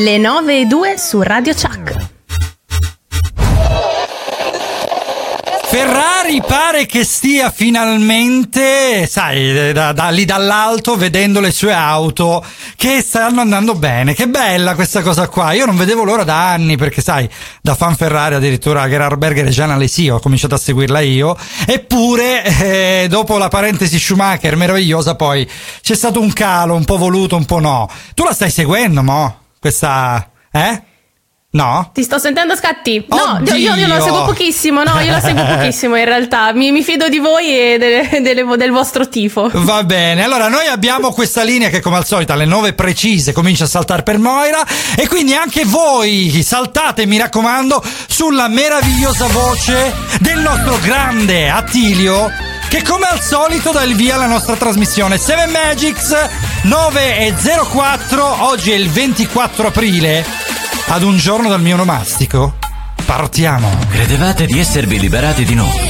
Le 9 e 2 su Radio Chuck. Ferrari pare che stia finalmente, sai, da, da, lì dall'alto vedendo le sue auto che stanno andando bene. Che bella questa cosa qua. Io non vedevo l'ora da anni perché, sai, da fan Ferrari addirittura Gerhard Berger e Gian Alesi ho cominciato a seguirla io. Eppure, eh, dopo la parentesi Schumacher meravigliosa, poi c'è stato un calo, un po' voluto, un po' no. Tu la stai seguendo, mo? Questa, eh? No? Ti sto sentendo scatti? No, io, io la seguo pochissimo, no, io la seguo pochissimo in realtà. Mi, mi fido di voi e delle- delle- del vostro tifo. Va bene, allora noi abbiamo questa linea che come al solito alle 9 precise comincia a saltare per Moira e quindi anche voi saltate mi raccomando sulla meravigliosa voce del nostro grande Attilio che come al solito dà il via alla nostra trasmissione. 7 Magics 9 e 04 oggi è il 24 aprile. Ad un giorno dal mio onomastico partiamo. Credevate di esservi liberati di noi,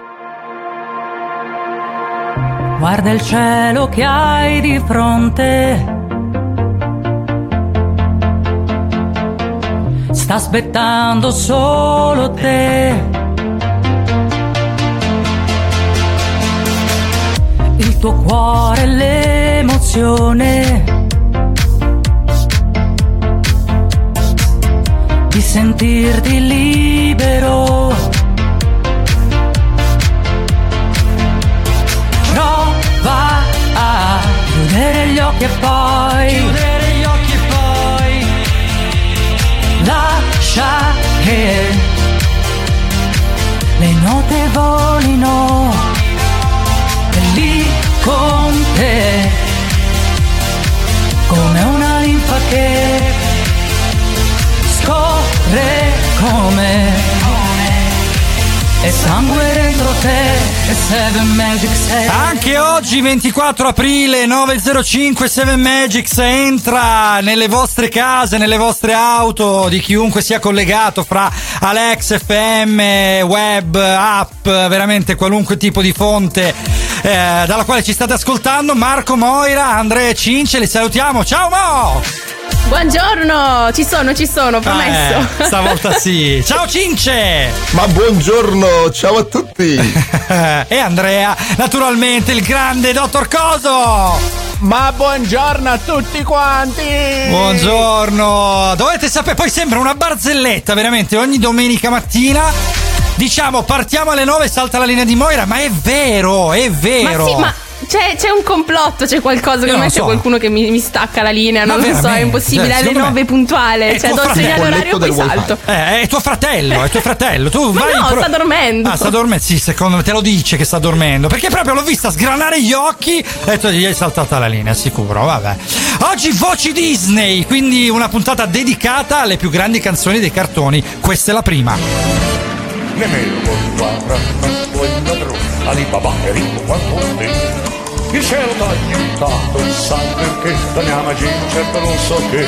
Guarda il cielo che hai di fronte. Sta aspettando solo te. Il tuo cuore, l'emozione. Di sentirti libero. Gli occhi e poi chiudere gli occhi e poi lascia che le note volino e lì con te come una linfa che scorre come sangue dentro te e Seven Magic Anche oggi 24 aprile 905 7 Magics entra nelle vostre case, nelle vostre auto di chiunque sia collegato fra Alex, FM, web, app, veramente qualunque tipo di fonte eh, dalla quale ci state ascoltando. Marco Moira, Andrea e Cince, li salutiamo. Ciao Mo! Buongiorno, ci sono, ci sono, promesso. Eh, stavolta sì. Ciao Cince! Ma buongiorno, ciao a tutti! e Andrea, naturalmente il grande dottor Coso! Ma buongiorno a tutti quanti! Buongiorno, dovete sapere, poi sembra una barzelletta, veramente, ogni domenica mattina. Diciamo, partiamo alle 9 salta la linea di Moira, ma è vero, è Ma vero. sì, ma c'è, c'è un complotto, c'è qualcosa. Io Secondo non me c'è so. qualcuno che mi, mi stacca la linea. Ma Non lo so, è impossibile. Alle secondo me- 9 puntuale. È Cioè, do il fratello, segnale orario e poi salto. Eh, è tuo fratello, è tuo fratello. Tu Ma vai no, sta dormendo. Ah, sta dormendo. Sì, secondo me te lo dice che sta dormendo. Perché proprio l'ho vista sgranare gli occhi e detto gli è saltata la linea, sicuro. Vabbè. Oggi voci Disney, quindi una puntata dedicata alle più grandi canzoni dei cartoni. Questa è la prima. Nemmeno guarda, quanto il ladrone, Alibaba è ricco quanto te. Il cielo t'ha aiutato, sai perché? La mia magia certo non so che.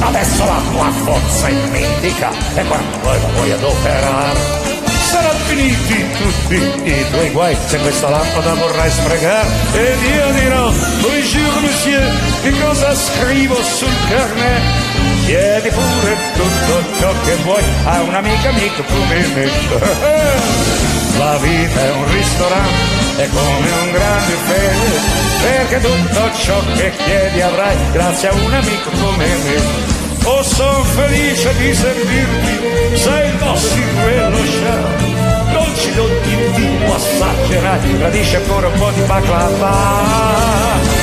Adesso la tua forza è mitica e quando poi la vuoi adoperare. Saranno finiti tutti i tuoi guai se questa lampada vorrai sprecare ed io dirò, bonjour monsieur, che cosa scrivo sul carnet? Chiedi pure tutto ciò che vuoi a un amico amico come me. La vita è un ristorante, è come un grande buffet, perché tutto ciò che chiedi avrai grazie a un amico come me. Oh, son felice di servirti, sei il nostro quello chef. Dolci d'ogni tipo assaggerai, gradisci ancora un po' di baklava.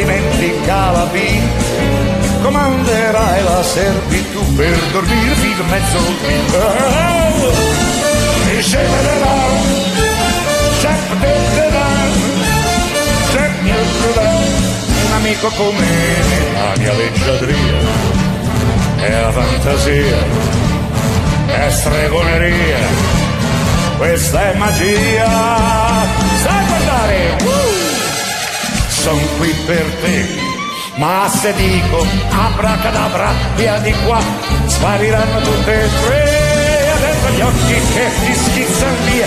Si penseria, dimentica la vita comanderai la servitù per dormire fino a mezzo E va, sempre te ne va. Un amico come me, la mia leggiadria è la fantasia è stregoneria, questa è magia. Sono qui per te. Ma se dico abracadabra, via di qua, spariranno tutte e tre. Adesso gli occhi che ti schizzano via.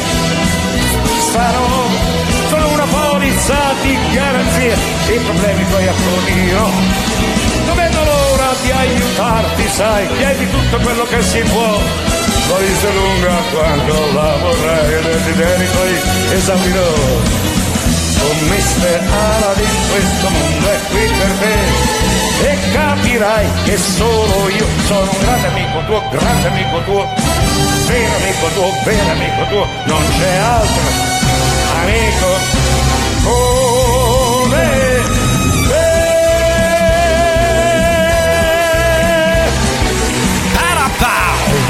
Starò sono una polizza di garanzia, i problemi tuoi acconirò. Non vedo l'ora di aiutarti, sai, chiedi tutto quello che si può. Poi se lunga quando la vorrai, i desideri tuoi esaurirò. Con Mr. Aladdin questo mondo è qui per te e capirai che solo io sono un grande amico tuo, grande amico tuo, vero amico tuo, vero amico tuo, non c'è altro amico come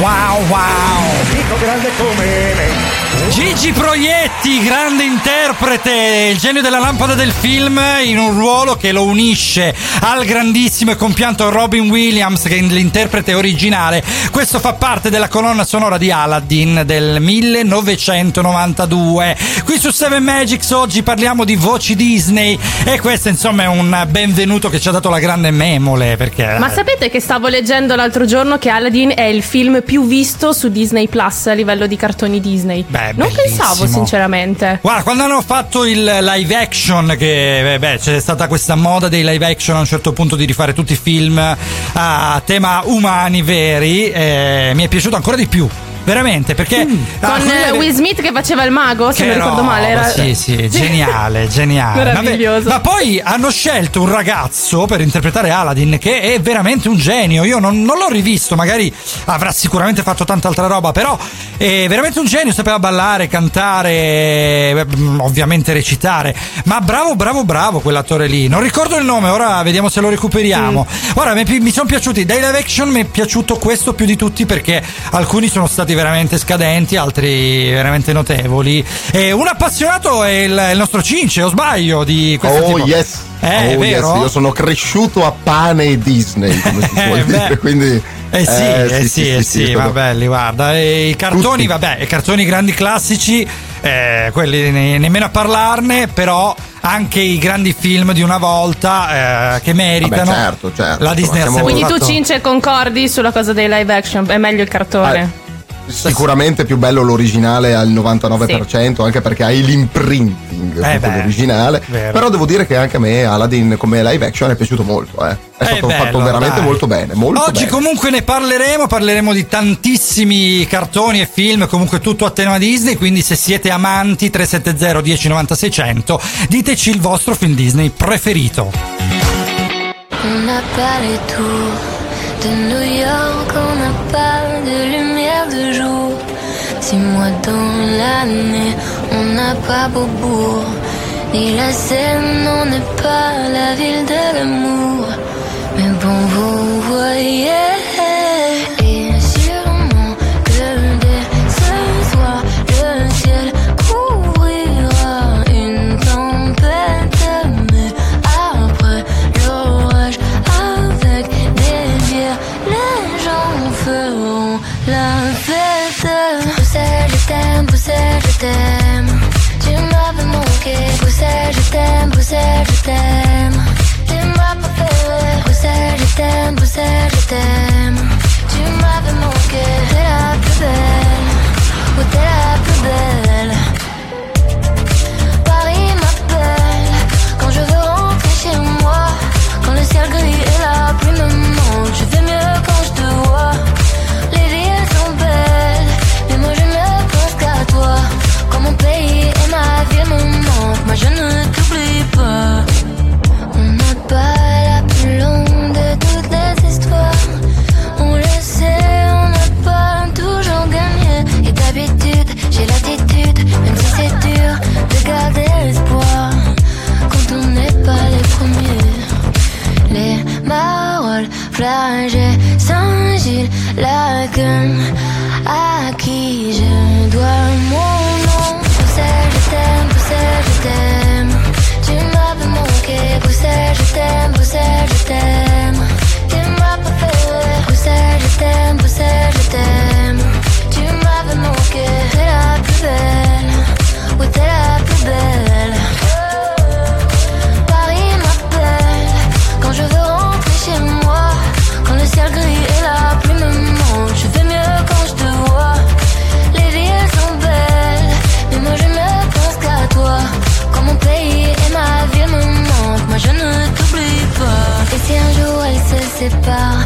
wow wow. amico grande come me. Gigi Proietti, grande interprete, il genio della lampada del film, in un ruolo che lo unisce al grandissimo e compianto Robin Williams, che è l'interprete originale. Questo fa parte della colonna sonora di Aladdin del 1992. Qui su Seven Magics oggi parliamo di voci Disney e questo insomma è un benvenuto che ci ha dato la grande memole perché... Ma sapete che stavo leggendo l'altro giorno che Aladdin è il film più visto su Disney Plus a livello di cartoni Disney? Beh, non bellissimo. pensavo, sinceramente. Guarda, quando hanno fatto il live action, che eh, beh, c'è stata questa moda dei live action a un certo punto di rifare tutti i film a tema umani veri, eh, mi è piaciuto ancora di più. Veramente, perché ah, Con eh, Will Smith che faceva il mago, se non ricordo roba, male. Era... Sì, sì, geniale, geniale. Meraviglioso. Ma, ma poi hanno scelto un ragazzo per interpretare Aladdin che è veramente un genio. Io non, non l'ho rivisto, magari avrà sicuramente fatto tanta altra roba, però è veramente un genio, sapeva ballare, cantare, eh, ovviamente recitare. Ma bravo, bravo, bravo quell'attore lì. Non ricordo il nome, ora vediamo se lo recuperiamo. Ora, mi, mi sono piaciuti. Dai live action mi è piaciuto questo più di tutti perché alcuni sono stati veramente scadenti, altri veramente notevoli. E un appassionato è il, il nostro Cince, o sbaglio, di questo Oh tipo. yes, Eh, oh, vero? yes. Io sono cresciuto a pane e Disney, come si Eh, suol beh. dire, quindi... Eh sì, eh sì, eh sì, sono- ma belli, guarda. E I cartoni, Tutti. vabbè, i cartoni grandi classici, eh, quelli ne- nemmeno a parlarne, però anche i grandi film di una volta eh, che meritano. Vabbè, certo, certo, La Disney Quindi tu, fatto- Cince, concordi sulla cosa dei live action? È meglio il cartone. Sicuramente più bello l'originale al 99%, anche perché hai l'imprinting Eh proprio beh, l'originale. vero. Però devo dire che anche a me Aladdin come live action è piaciuto molto, eh. È È stato bello, fatto veramente dai. molto bene. Molto Oggi bene. comunque ne parleremo, parleremo di tantissimi cartoni e film, comunque tutto a tema Disney, quindi se siete amanti 370 1090 600 diteci il vostro film Disney preferito. On n'a pas les tours de New York, on n'a pas de lumière de jour. Six mois dans l'année, on n'a pas Beaubourg. Ni la Seine, on n'est pas la ville de l'amour. Mais bon, vous voyez. T'aime, Bruxelles, je t'aime. Tu m'as pas fait, Bruxelles, je t'aime, Bruxelles, je t'aime. Tu m'avais manqué, t'es la plus belle, oh t'es la plus belle. Paris m'appelle quand je veux rentrer chez moi. Quand le ciel gris et la pluie me manquent, je fais mieux quand je te vois. Les villes sont belles, mais moi je ne pense qu'à toi. Quand mon pays et ma ville me manquent, moi je ne Barol, Flagey, Saint-Gilles, Lacan, à qui je dois mon nom? Bruxelles, je t'aime, Bruxelles, je t'aime. Tu m'avais manqué, Bruxelles, je t'aime, Bruxelles, je t'aime. Tu m'as pas fait, je t'aime, Bruxelles, je t'aime. Tu m'avais manqué, t'es la plus belle, ou t'es la plus belle. ciel gris et la pluie me manque. Je vais mieux quand je te vois. Les villes elles sont belles, mais moi je ne pense qu'à toi. Quand mon pays et ma vie me manquent, moi je ne t'oublie pas. Et si un jour elles se séparent,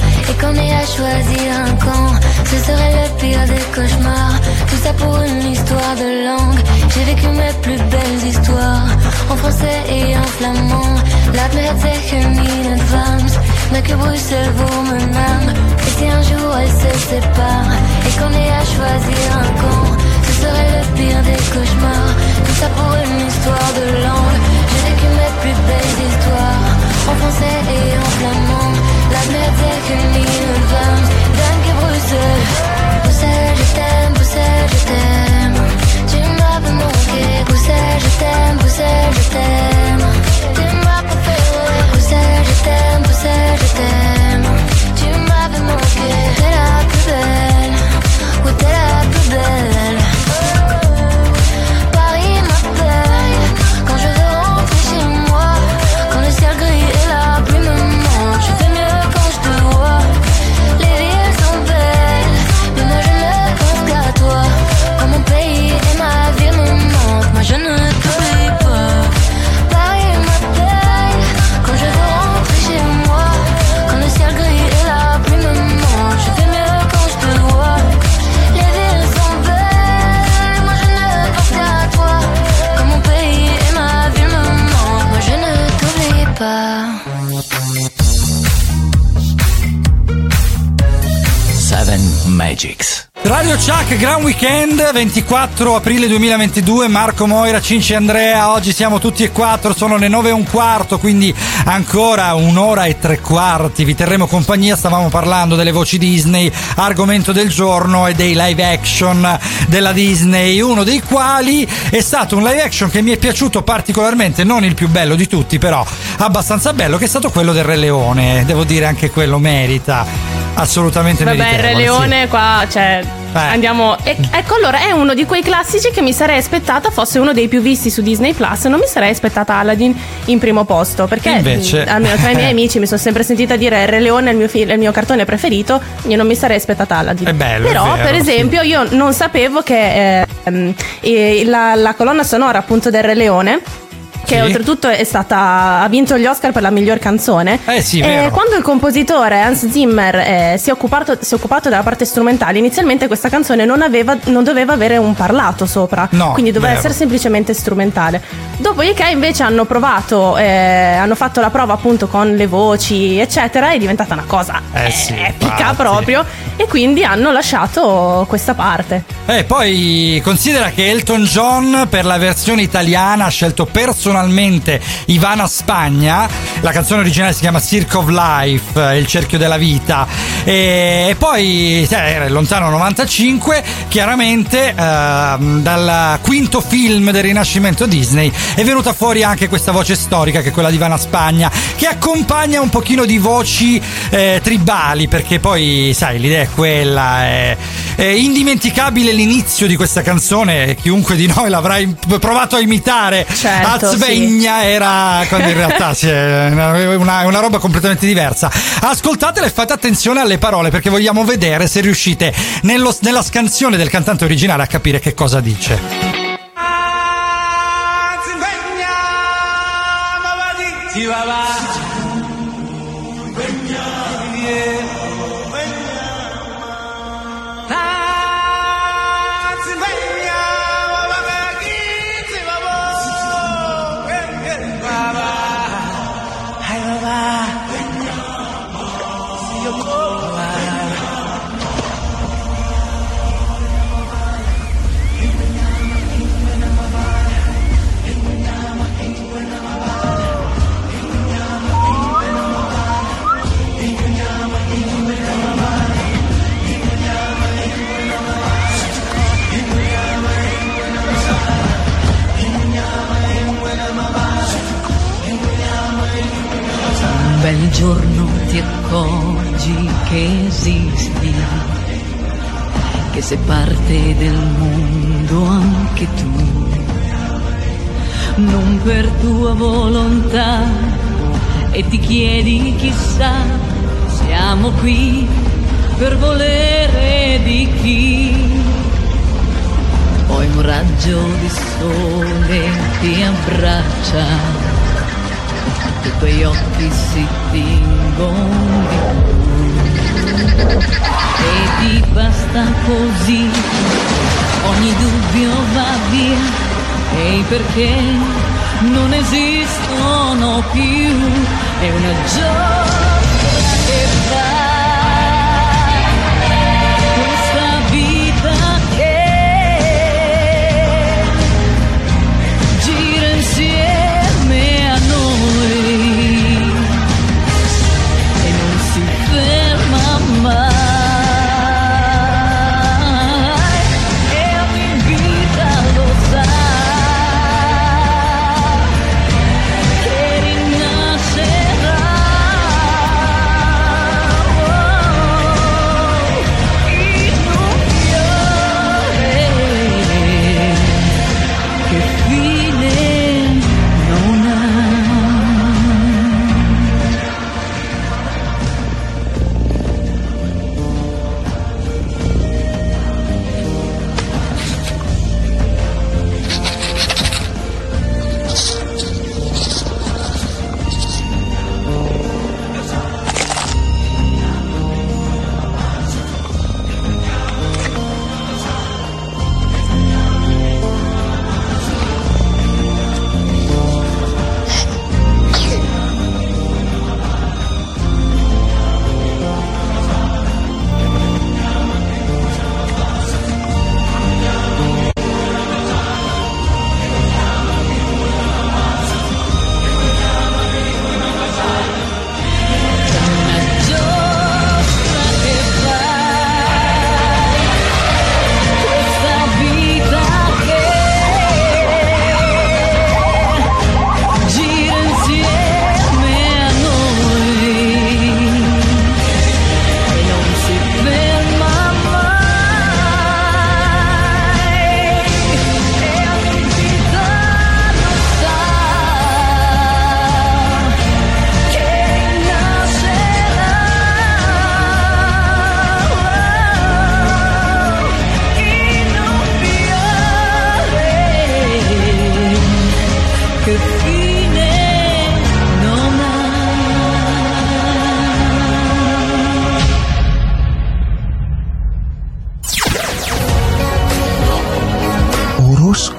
choisir un camp, ce serait le pire des cauchemars. Tout ça pour une histoire de langue. J'ai vécu mes plus belles histoires en français et en flamand. Laat me het zeggen in advance, mais que Bruxelles vous me nomme. Et si un jour elle se sépare et qu'on ait à choisir un camp, ce serait le pire des cauchemars. Tout ça pour une histoire de langue. J'ai vécu mes plus belles histoires en français et en flamand. Can't leave Radio Chuck, Gran Weekend, 24 aprile 2022, Marco Moira, Cinci Andrea, oggi siamo tutti e quattro, sono le 9 e un quarto, quindi ancora un'ora e tre quarti, vi terremo compagnia, stavamo parlando delle voci Disney, argomento del giorno e dei live action della Disney, uno dei quali è stato un live action che mi è piaciuto particolarmente, non il più bello di tutti, però abbastanza bello, che è stato quello del Re Leone, devo dire anche quello merita, assolutamente Vabbè, il meritevole, Re sì. Leone qua, cioè. Andiamo... e- ecco, allora, è uno di quei classici che mi sarei aspettata fosse uno dei più visti su Disney Plus. Non mi sarei aspettata Aladdin in primo posto, perché Invece- mh, almeno tra i miei amici mi sono sempre sentita dire Re Leone è il mio, fi- è il mio cartone preferito, io non mi sarei aspettata Aladdin. È bello, è Però, vero, per sì. esempio, io non sapevo che eh, la, la colonna sonora appunto del Re Leone che Sì. oltretutto è stata ha vinto gli Oscar per la miglior canzone. Eh sì, vero. quando il compositore Hans Zimmer eh, si, è occupato, si è occupato della parte strumentale, inizialmente questa canzone non, aveva- non doveva avere un parlato sopra, No, quindi doveva vero. essere semplicemente strumentale. Dopodiché invece hanno provato, eh, hanno fatto la prova appunto con le voci, eccetera, è diventata una cosa Eh sì, epica infatti. proprio e quindi hanno lasciato questa parte. E poi considera che Elton John per la versione italiana ha scelto personalmente Ivana Spagna, la canzone originale si chiama Circle of Life, eh, il cerchio della vita, e, poi eh, era il lontano 95, chiaramente ehm, dal quinto film del rinascimento Disney è venuta fuori anche questa voce storica che è quella di Ivana Spagna, che accompagna un pochino di voci eh, tribali, perché poi sai l'idea è quella, è, è indimenticabile l'inizio di questa canzone, chiunque di noi l'avrà provato a imitare. Certo, Azvegna era quando in realtà sì, è una, è una- roba completamente diversa. Ascoltatela e fate attenzione alle parole perché vogliamo vedere se riuscite nello- nella scansione del cantante originale a capire che cosa dice. Un parte del mondo anche tu, non per tua volontà. E ti chiedi chissà, siamo qui per volere di chi. Poi un raggio di sole ti abbraccia. I tuoi occhi si tingono di blu e ti basta così. Ogni dubbio va via e perché non esistono più. È una giostra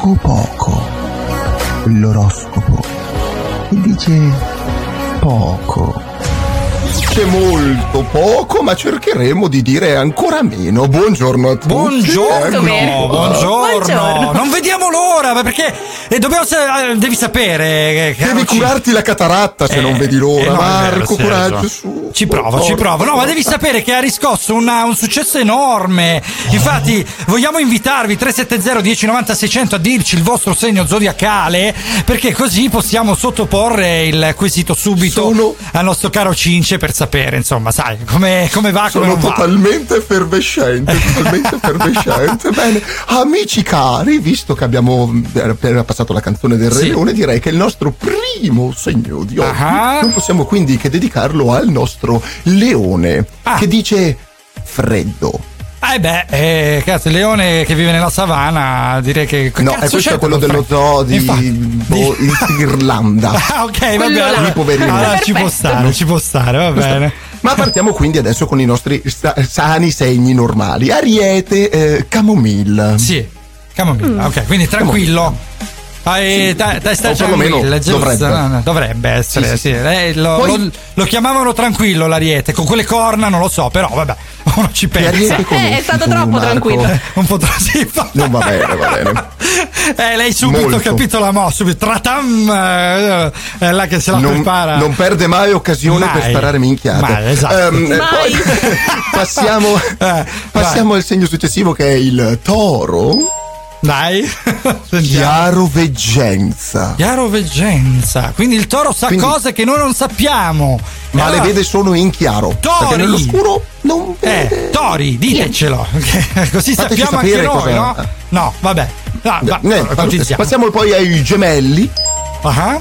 Oroscopoco. L'oroscopo. E dice poco. Dice molto poco, ma cercheremo di dire ancora meno. Buongiorno a tutti. Buongiorno, Eccoci qua. buongiorno. Non vediamo l'ora, ma perché eh, dobbiamo eh, devi sapere caro Devi ci- curarti la cataratta se Eh, non vedi l'ora. eh, no, vero, Marco, hai coraggio, su. Ci provo, ci Forza. provo. No, ma devi sapere che ha riscosso una- un successo enorme. Infatti, vogliamo invitarvi 370 1090 600 a dirci il vostro segno zodiacale, perché così possiamo sottoporre il quesito subito Sono- al nostro caro Cince per sapere, insomma, sai, come, come va, come Sono non va. totalmente effervescente, totalmente effervescente. Bene, amici cari, visto che abbiamo appena passato la canzone del Re Sì. Leone, direi che il nostro primo segno di oggi Ah. non possiamo quindi che dedicarlo al nostro leone, Ah. che dice freddo. Eh beh, eh, cazzo, il leone che vive nella savana, direi che. No, cazzo e questo è quello dello zoo di, Infatti, boh, di- in Irlanda. Ah, ok, va bene. poverino. Allora, ci può stare, ci può stare, va bene. Ma partiamo quindi adesso con i nostri sta- sani segni normali. Ariete, eh, camomilla. Sì, camomilla, ok, quindi tranquillo. Ah, e dai, dai, stai O perlomeno dovrebbe. No, no, dovrebbe essere, Sì, sì. sì. Eh, lo, Poi- lo- lo chiamavano tranquillo l'ariete, con quelle corna non lo so, però vabbè, uno ci pensa. Eh, è stato tu, troppo Marco? tranquillo. Un po' troppo sì, va bene, va bene. Eh, lei subito Molto. capito la mossa, subito tratam, eh, è là che se la non, prepara. non perde mai occasione Mai. per sparare minchiate. Mai, esatto. Ehm, Mai. poi passiamo, Eh, passiamo al segno successivo che è il toro. Dai, sentiamo. Chiaro veggenza. Chiaro veggenza. Quindi il toro sa Quindi- cose che noi non sappiamo. Ma Allora- le vede solo in chiaro. Tori. Perché nell'oscuro non vede. Eh, Tori, ditecelo. Così Fateci sappiamo anche noi, cosa- no? No, vabbè. No, va, Eh, ipotizziamo. passiamo poi ai gemelli. Ah,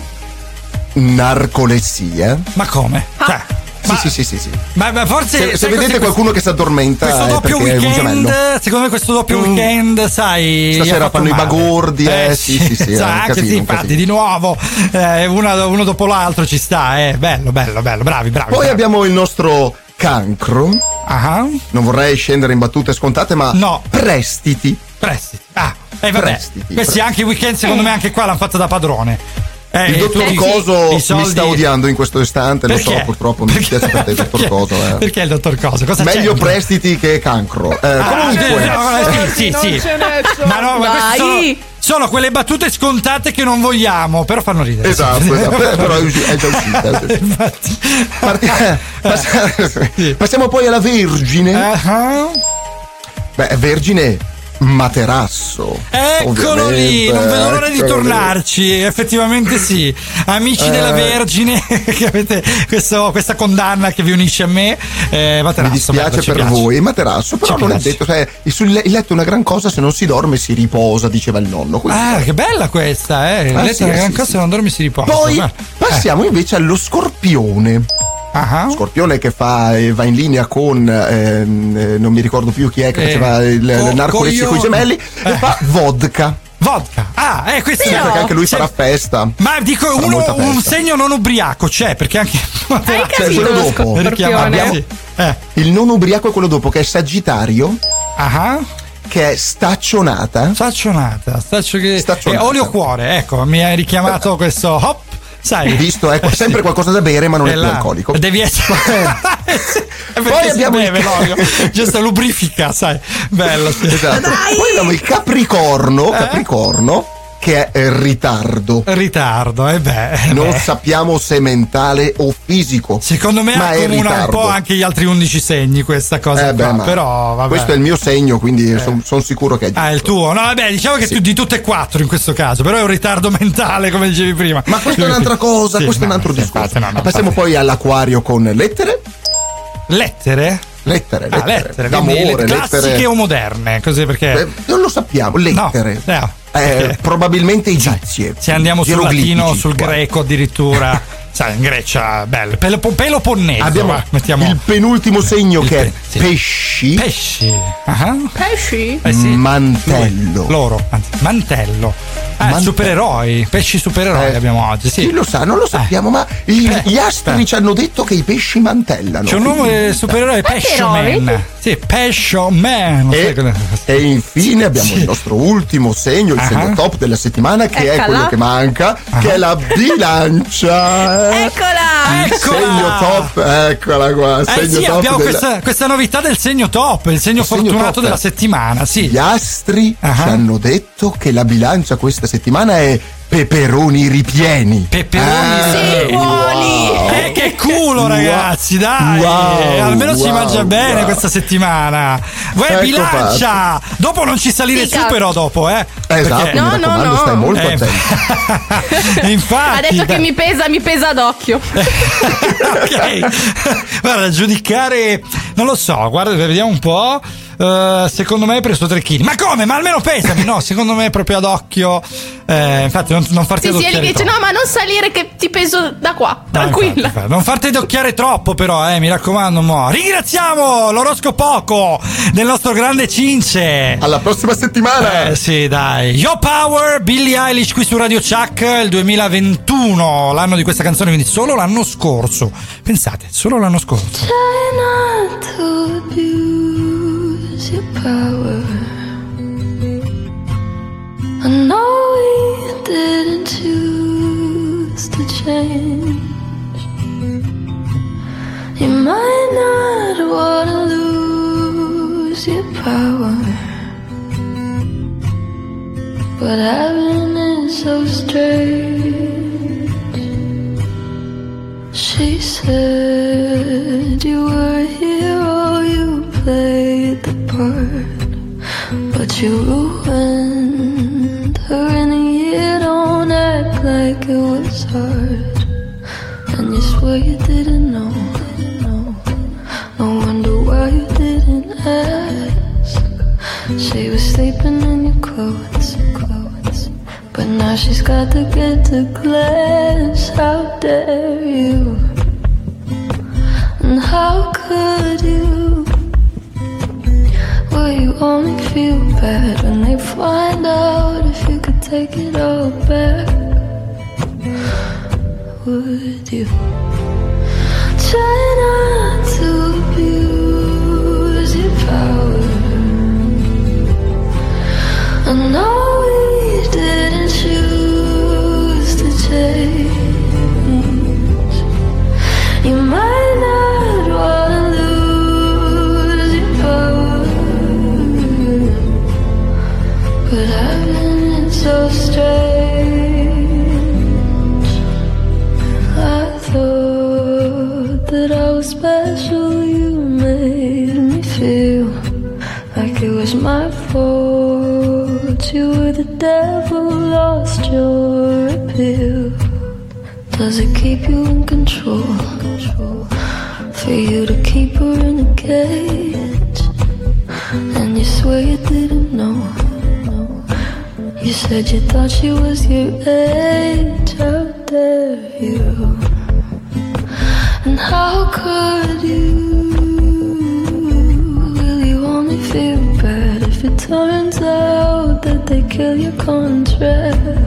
Narcolessia. Ma come? Cioè, Sì, sì, sì, sì, sì. ma, ma forse. Se, se vedete cos'è qualcuno che si addormenta questo doppio weekend, secondo me questo doppio Mm. weekend, sai. Stasera fanno i male. bagordi, eh, sì, sì, sì, un esatto, sì, infatti, di nuovo, eh, uno, uno dopo l'altro ci sta, eh. Bello, bello, bello, bravi, bravi. Poi bravi. abbiamo il nostro cancro. Ah, Non vorrei scendere in battute scontate, ma No. prestiti. prestiti. Ah, e vabbè. Prestiti, Questi anche i weekend, secondo me, anche qua l'hanno fatto da padrone. Eh, Il dottor tu- Coso i mi soldi- sta odiando in questo istante, lo Perché? so, purtroppo mi dispiace per te, dottor Perché? Coso. eh. Perché il dottor Coso? Cosa Meglio c'entra? prestiti che cancro. Eh, Ah, comunque, eh, no, sì, sì, sì. Ma no, ma queste sono, Dai. sono quelle battute scontate che non vogliamo, però fanno ridere. Esatto, esatto. Eh, però è uscita. è già uscita. Infatti. Parti- pass- Passiamo poi alla Vergine. Ah, Beh, Vergine Materasso. Eccolo lì, ovviamente, non vedo l'ora di eccolo lì. tornarci. Effettivamente sì. Amici della Eh. Vergine, che avete questo- questa condanna che vi unisce a me. Eh, Mi Materasso, dispiace bello, per piace. voi, Materasso, però Ci non è piace. detto, cioè, le- il letto è una gran cosa, se non si dorme si riposa, diceva il nonno. quindi- Ah, che bella questa, eh. Ah, Lei sì, è una gran sì, cosa, sì. non dormi si riposa. Poi Guarda. passiamo invece allo scorpione. Ah, Scorpione che fa, eh, va in linea con ehm, eh, non mi ricordo più chi è che Eh, faceva il, co- il narcolessi con i gemelli e Eh. fa vodka. Vodka. Ah, eh, questo Sì, è perché anche lui Cioè, farà festa. Ma dico uno, un segno non ubriaco c'è, perché anche. Hai Cioè, quello lo dopo. Sì. Eh. Il non ubriaco è quello dopo che è Sagittario, Ah, che è staccionata. staccionata. Staccio che. Staccionata. eh, olio cuore, ecco, mi hai richiamato questo hop. Sai. Visto, ecco, Eh, sempre qualcosa da bere, ma non è, È più là. alcolico. Devi essere. Eh, perché Poi abbiamo il- beve l'olio. Giusto, lubrifica, sai. Bello. sì. Esatto. Poi abbiamo il Capricorno, Capricorno, che è eh, ritardo. Ritardo, eh beh. Non beh. sappiamo se mentale o fisico. Secondo me ma è accomuna un po' anche gli altri 11 segni questa cosa Eh beh, qua, ma però vabbè. Questo è il mio segno, quindi sono sicuro che è giusto. Ah, il tuo? No, vabbè, diciamo che tu di tutte e quattro in questo caso, però è un ritardo mentale, come dicevi prima. Ma questa è un'altra cosa, Sì, questo è un no, altro sì, discorso. infatti, no, no, Passiamo infatti. poi all'acquario con lettere. Lettere? Lettere, Ah, lettere. lettere, D'amore, classiche lettere. o moderne, così perché... Eh, non lo sappiamo, lettere. No, no, Eh, probabilmente egizie. Se andiamo sul latino, sul greco addirittura, sai, in Grecia, bello, Pelopo- Peloponneso, Abbiamo va, mettiamo il penultimo segno Il che è pe- sì. pesci, pesci. Ah, Pesci? eh sì. mantello. Loro, anzi, mantello. Ah, Mantello. supereroi, pesci supereroi Eh, abbiamo oggi, sì. Chi lo sa, non lo sappiamo, ma i- Eh, gli astri eh. ci hanno detto che i pesci mantellano. C'è un nome supereroe, Pescio Man. Sì, Pescio Man. E, e infine abbiamo Sì. il nostro ultimo segno, il Ah. segno top della settimana, che è Eccola. quello che manca, che è la bilancia. Eccola! Il Eccola! segno top, eccola qua. Eh segno sì, top abbiamo della- questa, questa novità del segno top, il segno Il segno fortunato top. della settimana, sì. Gli astri Ah. ci hanno detto che la bilancia questa settimana è peperoni ripieni. Peperoni Ah, Sì, buoni! wow. Eh, che culo, Wow. ragazzi, dai! Wow, Eh, Almeno si wow, mangia bene wow. questa settimana. Vuoi Ecco bilancia! Dopo non ci salire Fica. su, però, dopo, eh? Esatto, Perché- mi No, no, no. stai molto Eh, attento. Infatti, Ha detto beh. che mi pesa, mi pesa d'occhio. ok. Guarda, giudicare, non lo so, guarda, vediamo un po'. Eh, secondo me hai preso 3 kg. Ma come? Ma almeno pesami. No, secondo me proprio ad occhio. Eh, infatti, non, non farti Sì, sì, e adocchiare gli dice: troppo. No, ma non salire che ti peso da qua. Tranquilla. infatti, infatti. non farti adocchiare troppo, però, eh, mi raccomando. Mo. Ringraziamo l'oroscopoco del nostro grande Cince. Alla prossima settimana. Eh sì, dai. Yo Power, Billie Eilish qui su Radio Chuck, il 2021, l'anno di questa canzone, quindi solo l'anno scorso. Pensate, solo l'anno scorso. Not to abuse your power. I know we didn't choose to change. You might not want to lose your power. But having it so strange. She said you were but you ruined her in a year. Don't act like it was hard, and you swear you didn't know. No, I wonder why you didn't ask. She was sleeping in your clothes, clothes. But now she's got to get to class. How dare you? And how could you? Only feel bad when they find out if you could take it all back? Would you? Try not to abuse your power. I know we didn't devil, lost your appeal. Does it keep you in control? For you to keep her in a cage, and you swear you didn't know. You said you thought she was your age. How dare you? And how could you? Will you only feel bad if it turns out they kill your contract?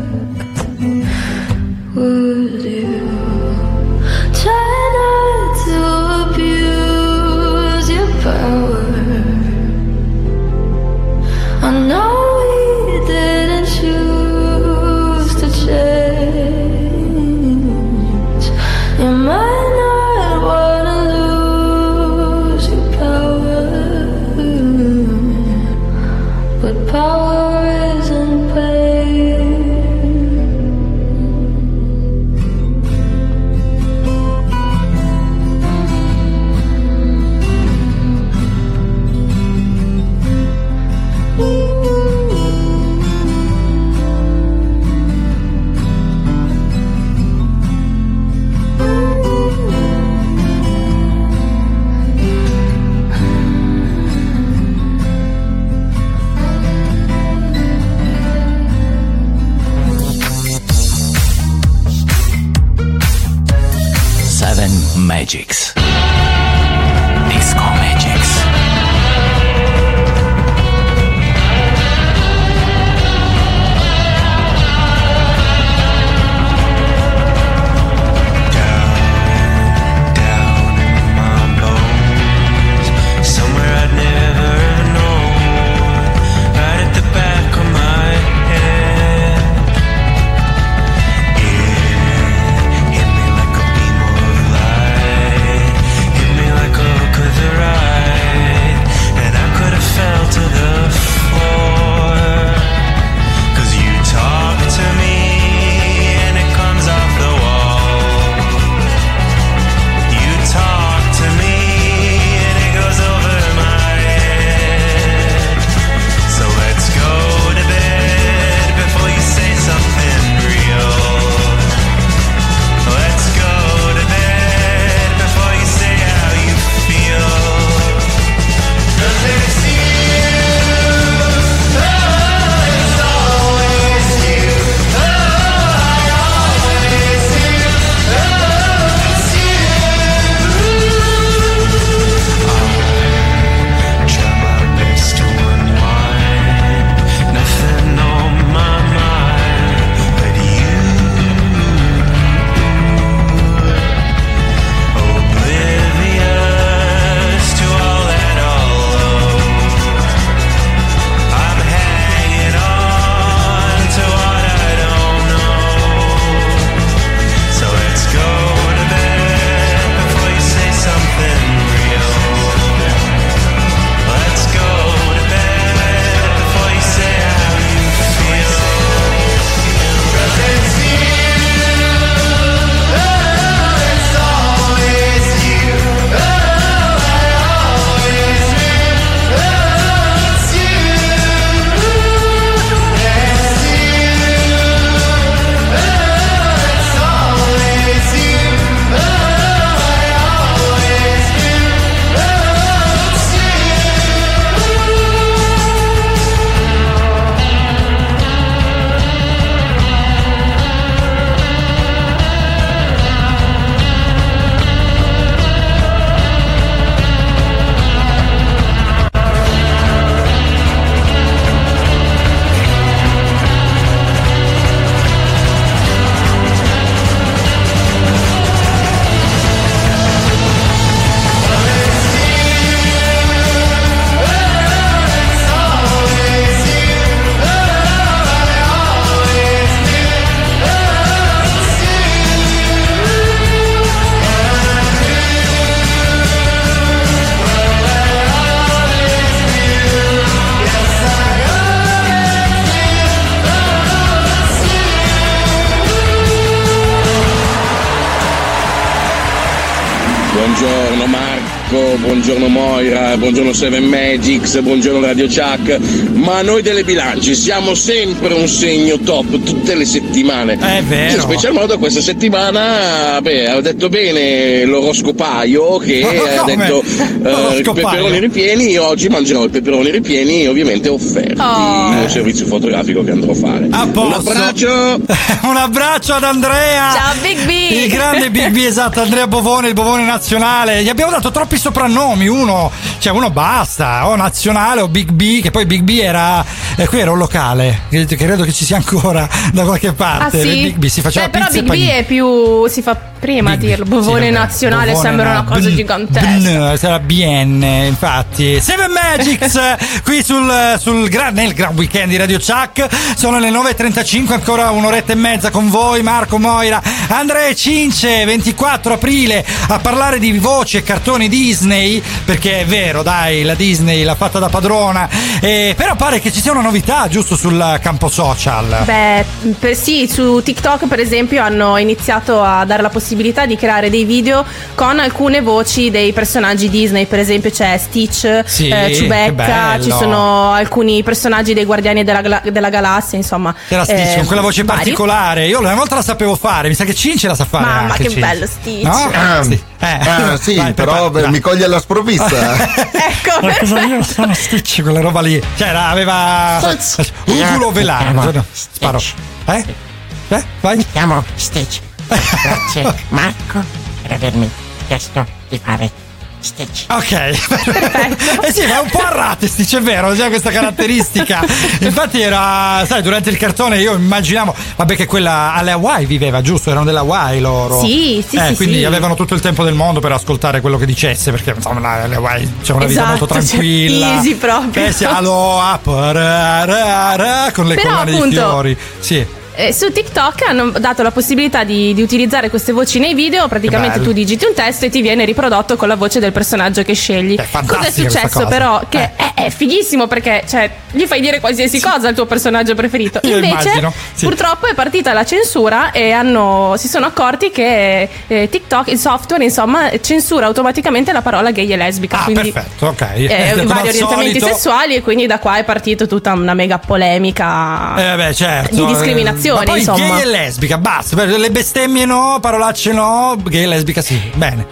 Seven Magics, buongiorno Radio Chuck. Ma noi delle bilanci siamo sempre un segno top tutte le settimane. È vero. In special modo questa settimana, beh, ha detto bene l'oroscopaio che ha detto eh, peperoni ripieni. Io oggi mangerò i peperoni ripieni, ovviamente offerti Oh. in un servizio fotografico che andrò a fare. A Un abbraccio! Un abbraccio ad Andrea. Ciao Big B! Il grande Big B, esatto, Andrea Bovone, il Bovone nazionale. Gli abbiamo dato troppi soprannomi, uno, cioè uno basta, o nazionale o Big B, che poi Big B era, eh, qui era un locale, che credo che ci sia ancora da qualche Ah parte. sì? Big B si faceva Beh, però Big B è più. si fa prima Big dirlo. sì, Bovone vabbè, nazionale Bovone sembra una cosa BN, gigantesca. sarà BN, infatti. Seven Magics qui sul, sul gran, nel gran weekend di Radio Chuck. Sono le 9.35, ancora un'oretta e mezza con voi, Marco Moira, Andrea Cince, 24 aprile, a parlare di voci e cartoni Disney, perché è vero, dai, la Disney l'ha fatta da padrona. Eh, però pare che ci sia una novità, giusto, sul campo social. Beh, per- sì, su TikTok per esempio hanno iniziato a dare la possibilità di creare dei video con alcune voci dei personaggi Disney, per esempio c'è Stitch, Sì, eh, che Chewbacca, ci sono alcuni personaggi dei Guardiani della, della Galassia, insomma. C'era Stitch eh, con quella voce vari. particolare. Io una volta la sapevo fare, mi sa che Cince la sa fare. Mamma, anche che Cince. bello Stitch. No? Ah, Sì. Eh. ah, sì, Vai, però prepara- mi coglie alla sprovvista. Ecco, Ma cosa io sono Stitch quella roba lì? Cioè, aveva Stitch. uvulo velare. Chiamo No, Sparo. Stitch. Eh? Eh? Vai. Mi chiamo Stitch. Grazie Marco per avermi chiesto di fare Stitch. Ok, eh sì, ma è un po' a rate Stitch, è vero, c'è questa caratteristica. Infatti era, sai, durante il cartone io immaginavo, vabbè che quella alle Hawaii viveva, giusto? Erano delle Hawaii loro. Sì, sì, eh, sì, Quindi sì. avevano tutto il tempo del mondo per ascoltare quello che dicesse, perché insomma alle Hawaii c'è una vita Esatto, molto cioè, tranquilla. easy proprio. Eh sì, aloha, con le Però, collane di fiori. Sì. Eh, su TikTok hanno dato la possibilità di, di utilizzare queste voci nei video. Praticamente bello. tu digiti un testo e ti viene riprodotto con la voce del personaggio che scegli. È Cosa è successo, però? Che Eh. è, è fighissimo perché cioè, gli fai dire qualsiasi cosa al tuo personaggio preferito. Io Invece, sì. purtroppo è partita la censura e hanno- si sono accorti che eh, TikTok, il software, insomma, censura automaticamente la parola gay e lesbica. Ah, quindi perfetto, ok. eh, Come vari orientamenti solito- sessuali e quindi da qua è partita tutta una mega polemica Eh beh, certo. di discriminazione, Ma poi insomma. gay e lesbica, basta. Le bestemmie no, parolacce no, gay e lesbica sì. Bene.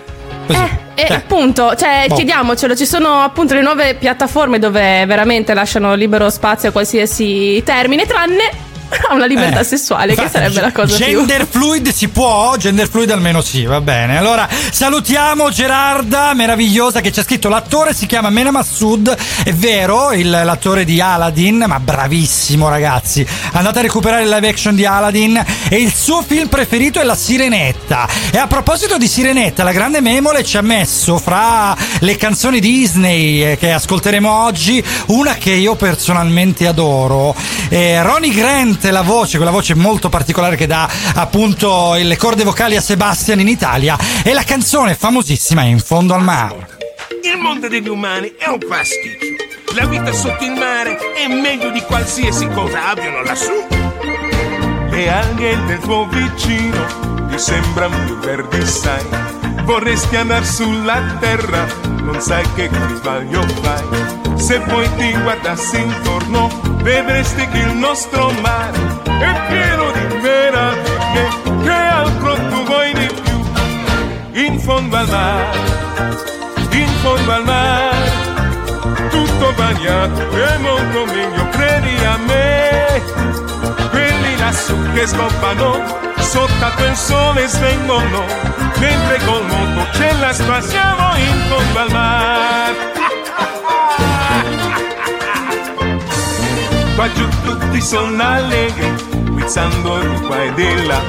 Così. Eh, Cioè, appunto, cioè, boh. chiediamocelo, ci sono appunto le nuove piattaforme dove veramente lasciano libero spazio a qualsiasi termine, tranne a una libertà Eh, sessuale, che sarebbe la cosa Gender fluid si può? Gender fluid almeno sì, va bene. Allora salutiamo Gerarda, meravigliosa, che ci ha scritto l'attore si chiama Mena Massoud, è vero, il- l'attore di Aladdin, ma bravissimo ragazzi. Andate a recuperare il live action di Aladdin e il suo film preferito è La Sirenetta. E a proposito di Sirenetta, la grande Memole ci ha messo fra le canzoni Disney eh, che ascolteremo oggi una che io personalmente adoro. Eh, Ronnie Grant, la voce, quella voce molto particolare che dà appunto le corde vocali a Sebastian in Italia, e la canzone famosissima In fondo al mare. Il mondo degli umani è un pasticcio. La vita sotto il mare è meglio di qualsiasi cosa abbiano lassù. Le alghe del tuo vicino ti sembrano più verdi, sai. Vorresti andare sulla terra, non sai che sbaglio fai. Se poi ti guardassi intorno, vedresti che il nostro mare è pieno di meraviglie. Che altro tu vuoi di più? In fondo al mare in fondo al mare, tutto bagnato è molto meglio, credi a me. Quelli lassù che scoppano, sotto il sole svengono, mentre col moto ce la spassiamo in fondo al mare. Qua giù tutti sono allegri, guizzando di qua e là.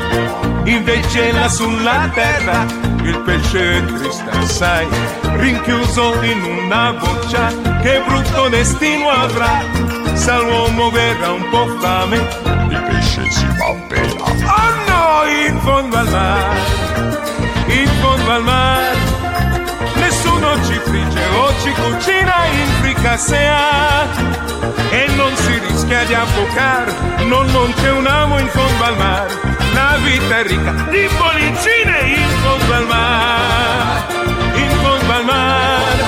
Invece là sulla terra il pesce triste assai, rinchiuso in una boccia, che brutto destino avrà. Se l'uomo verrà un po' fame, il pesce si va appena in fondo al mare, in fondo al mare, nessuno ci frigge o ci cucina in fricassea e non si rischia di affocare, non, non c'è un amo in fondo al mare, la vita è ricca di bollicine in fondo al mare, in fondo al mare,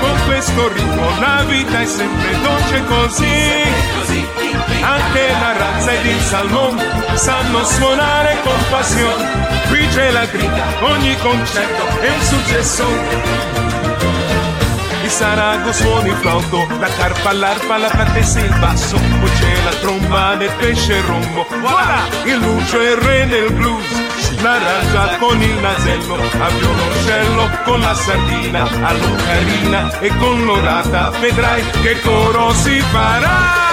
con questo ritmo la vita è sempre dolce così anche la razza ed il salmon sanno suonare con passione. Qui c'è la grida, ogni concerto è un successo. Il sarago suoni il flauto, la carpa, l'arpa, la platessa e il basso, poi c'è la tromba del pesce e il rombo. Voilà, il lucio è il re del blues. La razza con il nasello, a violoncello con la sardina, all'ocarina e con l'orata, vedrai che coro si farà.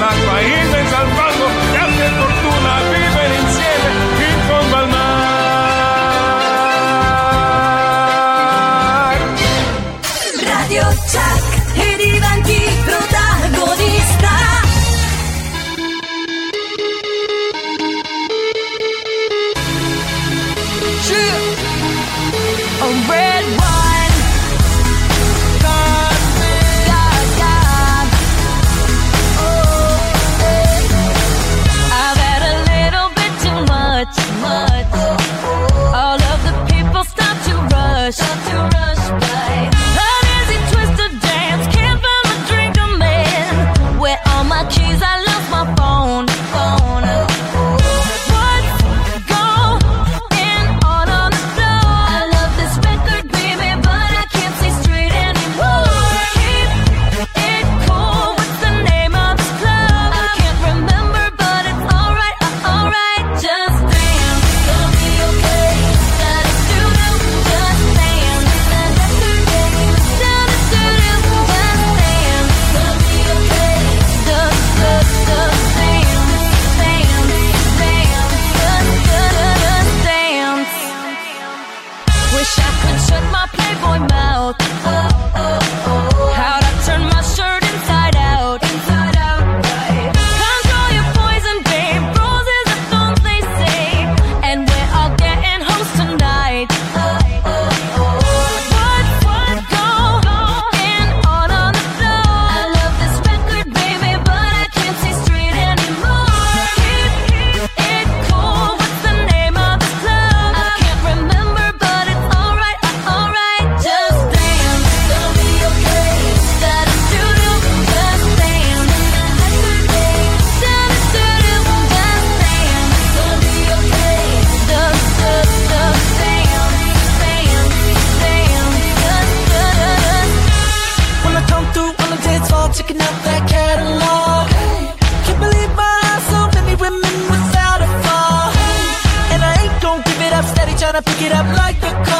na tua pick it up like a car.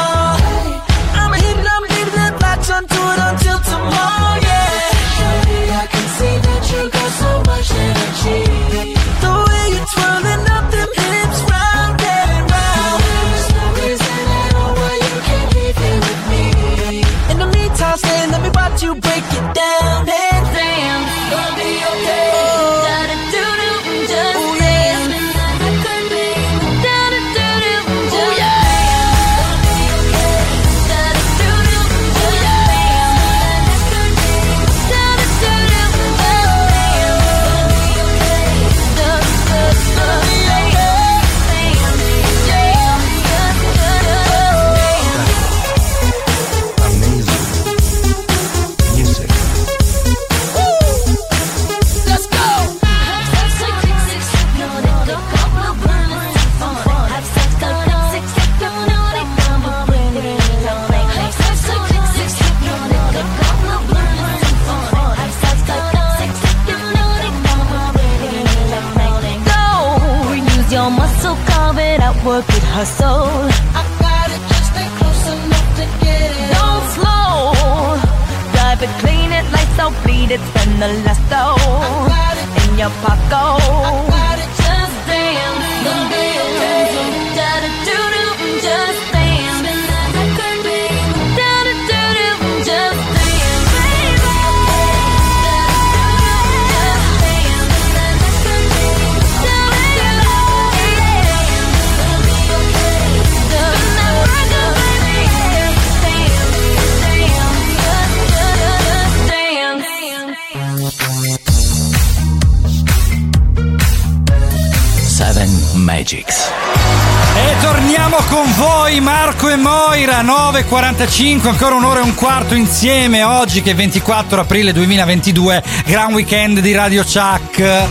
Moira 9.45 ancora un'ora e un quarto insieme oggi che è 24 aprile 2022 gran weekend di Radio Chuck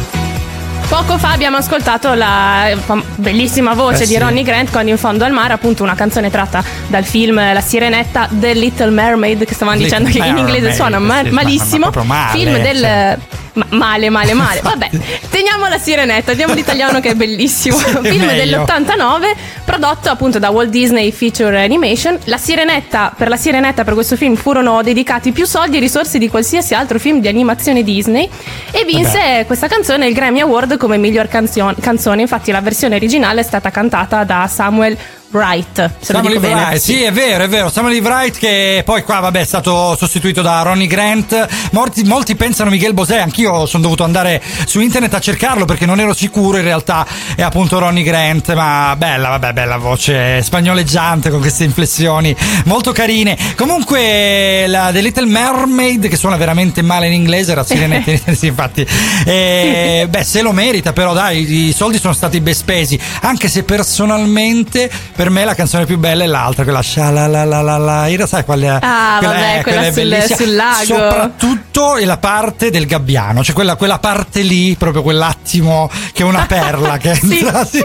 Poco fa abbiamo ascoltato la bellissima voce Eh di sì. Ronnie Grant con In fondo al mare, appunto una canzone tratta dal film La Sirenetta The Little Mermaid, che stavamo Little dicendo che in inglese Mermaid, suona ma- sì, ma- ma malissimo. male, film del. cioè. ma- male, male, male. Vabbè, teniamo la sirenetta, diamo l'italiano che è bellissimo. Film meglio. dell'89, prodotto appunto da Walt Disney Feature Animation. La sirenetta, per la sirenetta, per questo film, furono dedicati più soldi e risorse di qualsiasi altro film di animazione Disney. E vinse questa canzone il Grammy Award come miglior canzone. Infatti, la versione originale è stata cantata da Samuel Wright. Se lo dico bene. Wright, sì, è vero, è vero. Samuel Wright che poi qua, vabbè, è stato sostituito da Ronnie Grant. Molti, molti pensano Miguel Bosé, anch'io sono dovuto andare su internet a cercarlo perché non ero sicuro, in realtà è appunto Ronnie Grant, ma bella, vabbè, bella voce spagnoleggiante con queste inflessioni molto carine. Comunque la The Little Mermaid che suona veramente male in inglese, era sirenetta sì, infatti. Eh, beh, se lo merita, però dai, i soldi sono stati ben spesi, anche se personalmente per me la canzone più bella è l'altra, quella scialalalala, sai qual è? Ah, vabbè, quella è sul- bellissima. sul lago. Soprattutto è la parte del gabbiano, cioè quella, quella parte lì, proprio quell'attimo che è una perla che entra, sì.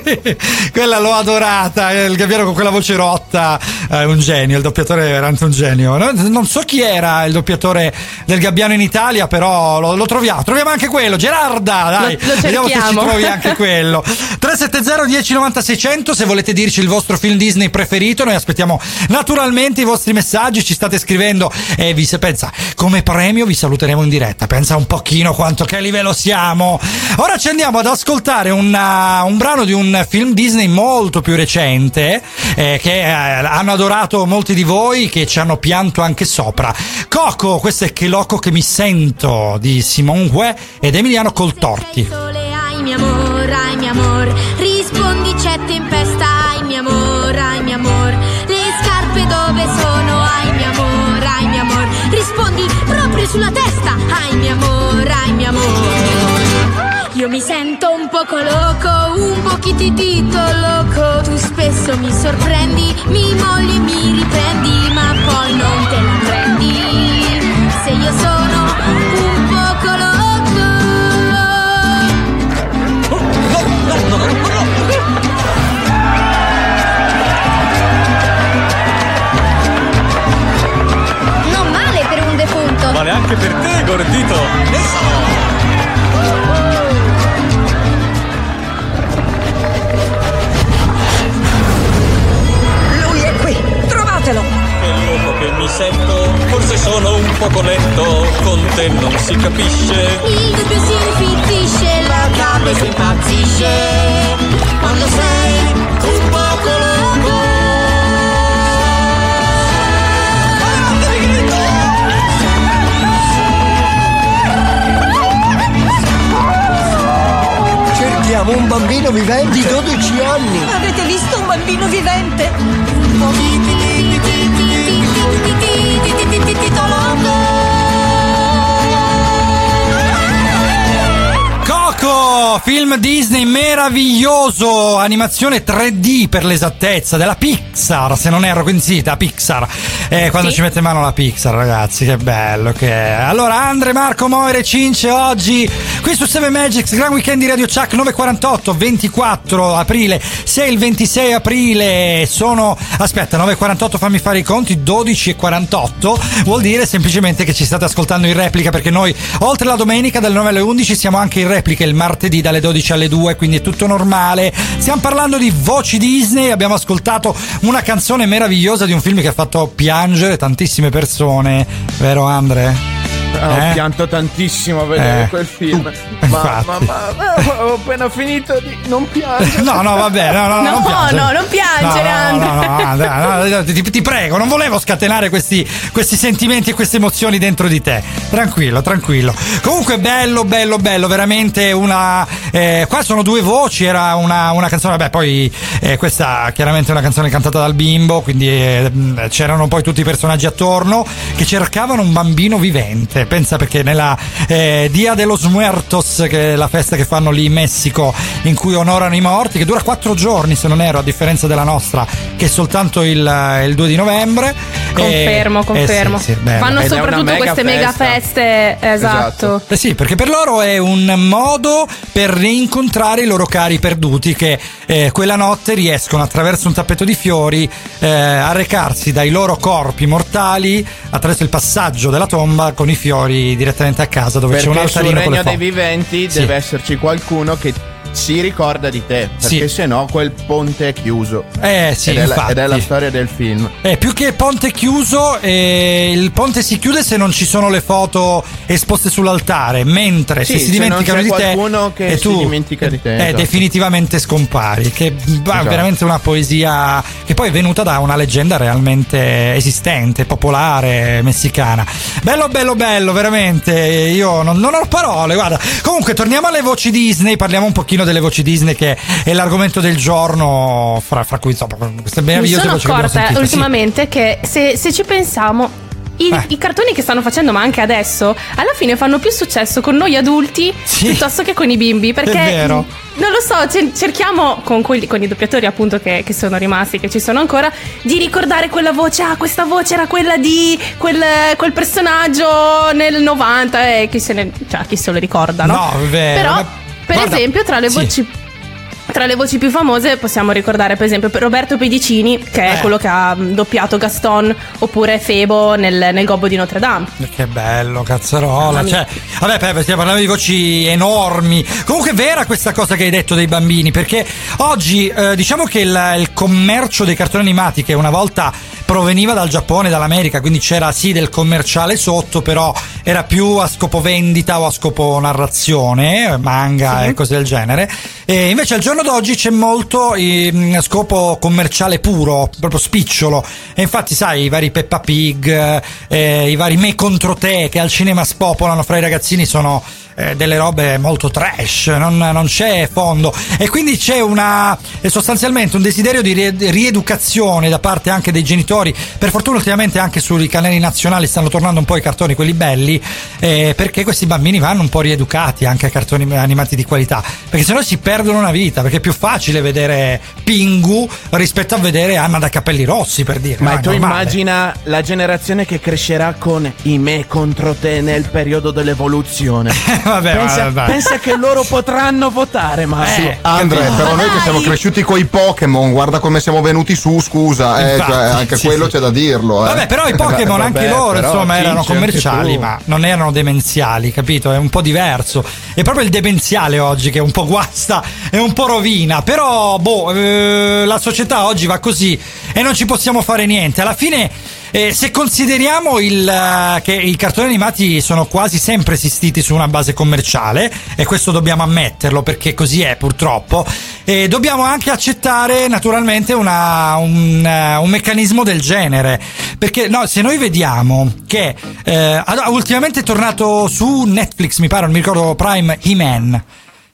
quella l'ho adorata, eh, il gabbiano con quella voce rotta, è un genio, il doppiatore è veramente un genio. No- Non so chi era il doppiatore del gabbiano in Italia, però lo, lo troviamo, troviamo anche quello, Gerarda, dai, Lo- lo vediamo se ci trovi anche quello. 370 1090 600 se volete dirci il vostro film Disney preferito, noi aspettiamo naturalmente i vostri messaggi, ci state scrivendo e vi se pensa come premio vi saluteremo in diretta. Pensa un pochino quanto che livello siamo. Ora ci andiamo ad ascoltare una- un brano di un film Disney molto più recente eh, che eh, hanno adorato molti di voi che ci hanno pianto anche sopra. Coco, questo è Che loco che mi sento di Simone Hue ed Emiliano Coltorti. Ai mio amor, ai mio amor, rispondi c'è tempesta, proprio sulla testa, ai mio amor, ai mio amor. Io mi sento un poco loco, un pochitito loco, tu spesso mi sorprendi, mi molli e mi riprendi, ma poi non te la prendi, se io sono un anche per te, gordito. Lui è qui, trovatelo! Che loco che mi sento, forse sono un poco lento, con te non si capisce. Il dubbio si infittisce, la gabbia si impazzisce. Quando sei Cerchiamo un bambino vivente di 12 anni. Avete visto un bambino vivente? Coco, film Disney meraviglioso, animazione 3D per l'esattezza, della Pixar, se non erro, quindi sì, da Pixar. Eh, quando Sì. ci mette in mano la Pixar, ragazzi, che bello che è. Allora, Andre, Marco, Moire, Cince, oggi qui su 7 Magics, Gran Weekend di Radio Chuck 948, 24 aprile, 6 il 26 aprile, sono, aspetta, 948 fammi fare i conti, 12 e 48, vuol dire semplicemente che ci state ascoltando in replica perché noi, oltre la domenica dalle 9 alle 11, siamo anche in replica il martedì martedì dalle 12 alle 2, quindi è tutto normale. Stiamo parlando di voci Disney, abbiamo ascoltato una canzone meravigliosa di un film che ha fatto piangere tantissime persone, vero Andre? Ho Eh? pianto tantissimo a vedere Eh, quel film. tu, Ma, ma, ma, ma, ho appena finito di non piangere. No, no, vabbè, no, no, No, non piangere. no, non piangere, no, no, no, Andre. no, no, no, ti, ti prego, non volevo scatenare questi, questi sentimenti e queste emozioni dentro di te. Tranquillo, tranquillo. Comunque, bello, bello, bello, veramente una. eh, qua sono due voci, era una, una canzone, vabbè, poi eh, questa chiaramente è una canzone cantata dal bimbo, quindi eh, c'erano poi tutti i personaggi attorno che cercavano un bambino vivente. Pensa perché nella eh, Dia de los Muertos, che è la festa che fanno lì in Messico, in cui onorano i morti, che dura quattro giorni se non ero, a differenza della nostra, che è soltanto il, il 2 di novembre. Confermo, Eh, confermo. eh sì, sì. Fanno Ed soprattutto mega queste mega festa. feste. Esatto. Eh sì, perché per loro è un modo per rincontrare i loro cari perduti che eh, quella notte riescono attraverso un tappeto di fiori eh, a recarsi dai loro corpi mortali attraverso il passaggio della tomba con i fiori direttamente a casa dove c'è un Perché sul altarino le regno dei viventi Sì. deve esserci qualcuno che si ricorda di te. Perché Sì. se no quel ponte è chiuso. Eh sì, ed, è la, ed è la storia del film. Eh, più che ponte chiuso, eh, il ponte si chiude se non ci sono le foto esposte sull'altare, mentre Sì, se si dimenticano di te qualcuno che e tu dimentica di te, eh, esatto. definitivamente scompari, che è Esatto. veramente una poesia che poi è venuta da una leggenda realmente esistente, popolare, messicana. Bello, bello, bello, veramente. Io non, non ho parole, guarda. Comunque, torniamo alle voci Disney, parliamo un pochino delle voci Disney che è l'argomento del giorno, fra, fra cui insomma, queste Mi meravigliose sono voci che abbiamo accorta sentito. Sì. ultimamente che se, se ci pensiamo. I, Eh. i cartoni che stanno facendo, ma anche adesso, alla fine fanno più successo con noi adulti Sì. piuttosto che con i bimbi. Perché È vero. non lo so, cer- cerchiamo con, quelli- con i doppiatori, appunto, che, che sono rimasti, che ci sono ancora, di ricordare quella voce. Ah, questa voce era quella di quel, quel personaggio nel 90. E chi se ne. cioè, chi se lo ricorda, no? No, è vero. Però, per guarda, esempio, tra le sì. voci. Tra le voci più famose possiamo ricordare per esempio Roberto Pedicini, che è Eh. quello che ha doppiato Gaston, oppure Febo nel, nel Gobbo di Notre Dame. Che bello, cazzarola. Cioè, vabbè, stiamo parlando di voci enormi. Comunque è vera questa cosa che hai detto dei bambini, perché oggi eh, diciamo che il, il commercio dei cartoni animati, che una volta proveniva dal Giappone, dall'America, quindi c'era sì del commerciale sotto, però era più a scopo vendita o a scopo narrazione, manga e cose del genere. E invece al giorno d'oggi c'è molto ehm, scopo commerciale puro, proprio spicciolo. E infatti, sai, i vari Peppa Pig, eh, i vari Me contro te che al cinema spopolano fra i ragazzini sono eh, delle robe molto trash, non, non c'è fondo. E quindi c'è una eh, sostanzialmente un desiderio di rie- rieducazione da parte anche dei genitori. Per fortuna ultimamente anche sui canali nazionali stanno tornando un po' i cartoni, quelli belli, eh, perché questi bambini vanno un po' rieducati anche a cartoni animati di qualità. Perché sennò si perdono una vita, perché è più facile vedere Pingu rispetto a vedere Anna da capelli rossi, per dire. Ma tu normale. immagina la generazione che crescerà con i me contro te nel periodo dell'evoluzione. Vabbè, pensa, vabbè, vabbè. pensa che loro potranno votare, ma Eh, Andre, capito? però noi che siamo cresciuti con i Pokémon, guarda come siamo venuti su, scusa, eh, Infatti, cioè, anche sì, quello sì. c'è da dirlo. Eh. Vabbè, però i Pokémon anche loro, insomma, erano commerciali, ma non erano demenziali, capito? È un po' diverso. È proprio il demenziale oggi che un po' guasta e un po' rovina. Però, boh, eh, la società oggi va così e non ci possiamo fare niente. Alla fine. Eh, se consideriamo il, eh, che i cartoni animati sono quasi sempre esistiti su una base commerciale, e questo dobbiamo ammetterlo perché così è purtroppo, e dobbiamo anche accettare naturalmente una- un, eh, un meccanismo del genere. Perché no, se noi vediamo che eh, ultimamente è tornato su Netflix, mi pare, non mi ricordo Prime, He-Man.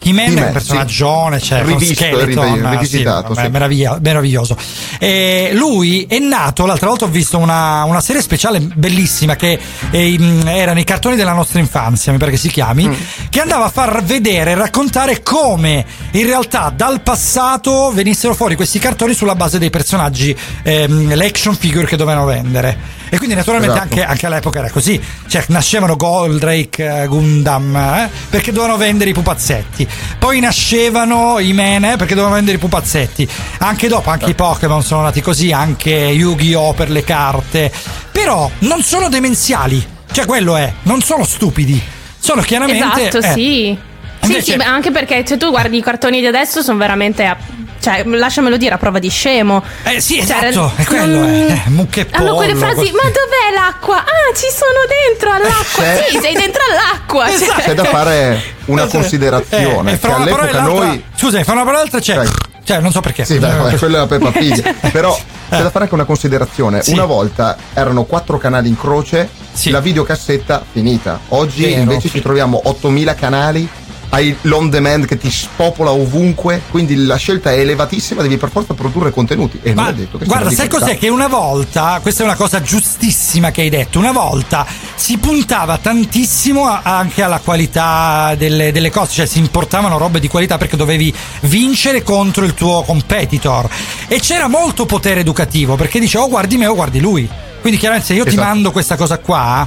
He-Man è He-Man, un personaggione, sì. cioè con Rivisto, Skeleton, rivi- sì, rivisitato, sì. meraviglia- meraviglioso. E lui è nato, l'altra volta ho visto una, una serie speciale bellissima che eh, in- era nei cartoni della nostra infanzia, mi pare che si chiami, Mm. che andava a far vedere e raccontare come in realtà dal passato venissero fuori questi cartoni sulla base dei personaggi, ehm, le action figure che dovevano vendere. E quindi naturalmente Esatto. anche, anche all'epoca era così, cioè nascevano Goldrake, eh, Gundam, eh, perché dovevano vendere i pupazzetti. Poi nascevano i Men eh, perché dovevano vendere i pupazzetti. Anche dopo, anche i Pokémon sono nati così, anche Yu-Gi-Oh! per le carte. Però non sono demenziali, cioè quello è, non sono stupidi. Sono chiaramente... Esatto, eh, sì. Sì, Sì, sì, anche perché se tu guardi i cartoni di adesso sono veramente. Cioè, lasciamelo dire, a prova di scemo. Eh sì, Cioè, esatto, è quello, non- eh, mucche e Hanno quelle pollo, frasi, così. ma dov'è l'acqua? Ah, ci sono dentro all'acqua. C'è- Sì, sei dentro all'acqua. Cioè- Esatto. C'è da fare una considerazione Eh, e fra che all'epoca noi Scusa, fra una parola e l'altra c'è. Cioè, non so perché. Sì, beh, quella è la Peppa Pig. Però c'è da fare anche una considerazione. Sì. Una volta erano quattro canali in croce, la videocassetta finita. Oggi Vero. invece ci troviamo 8000 canali. Hai l'on demand che ti spopola ovunque, quindi la scelta è elevatissima, devi per forza produrre contenuti. E non Ma detto che guarda, sai cos'è? Che una volta, questa è una cosa giustissima che hai detto, una volta si puntava tantissimo a- anche alla qualità delle, delle cose, cioè si importavano robe di qualità perché dovevi vincere contro il tuo competitor e c'era molto potere educativo perché dice o guardi me o guardi lui. Quindi chiaramente se io ti Esatto. mando questa cosa qua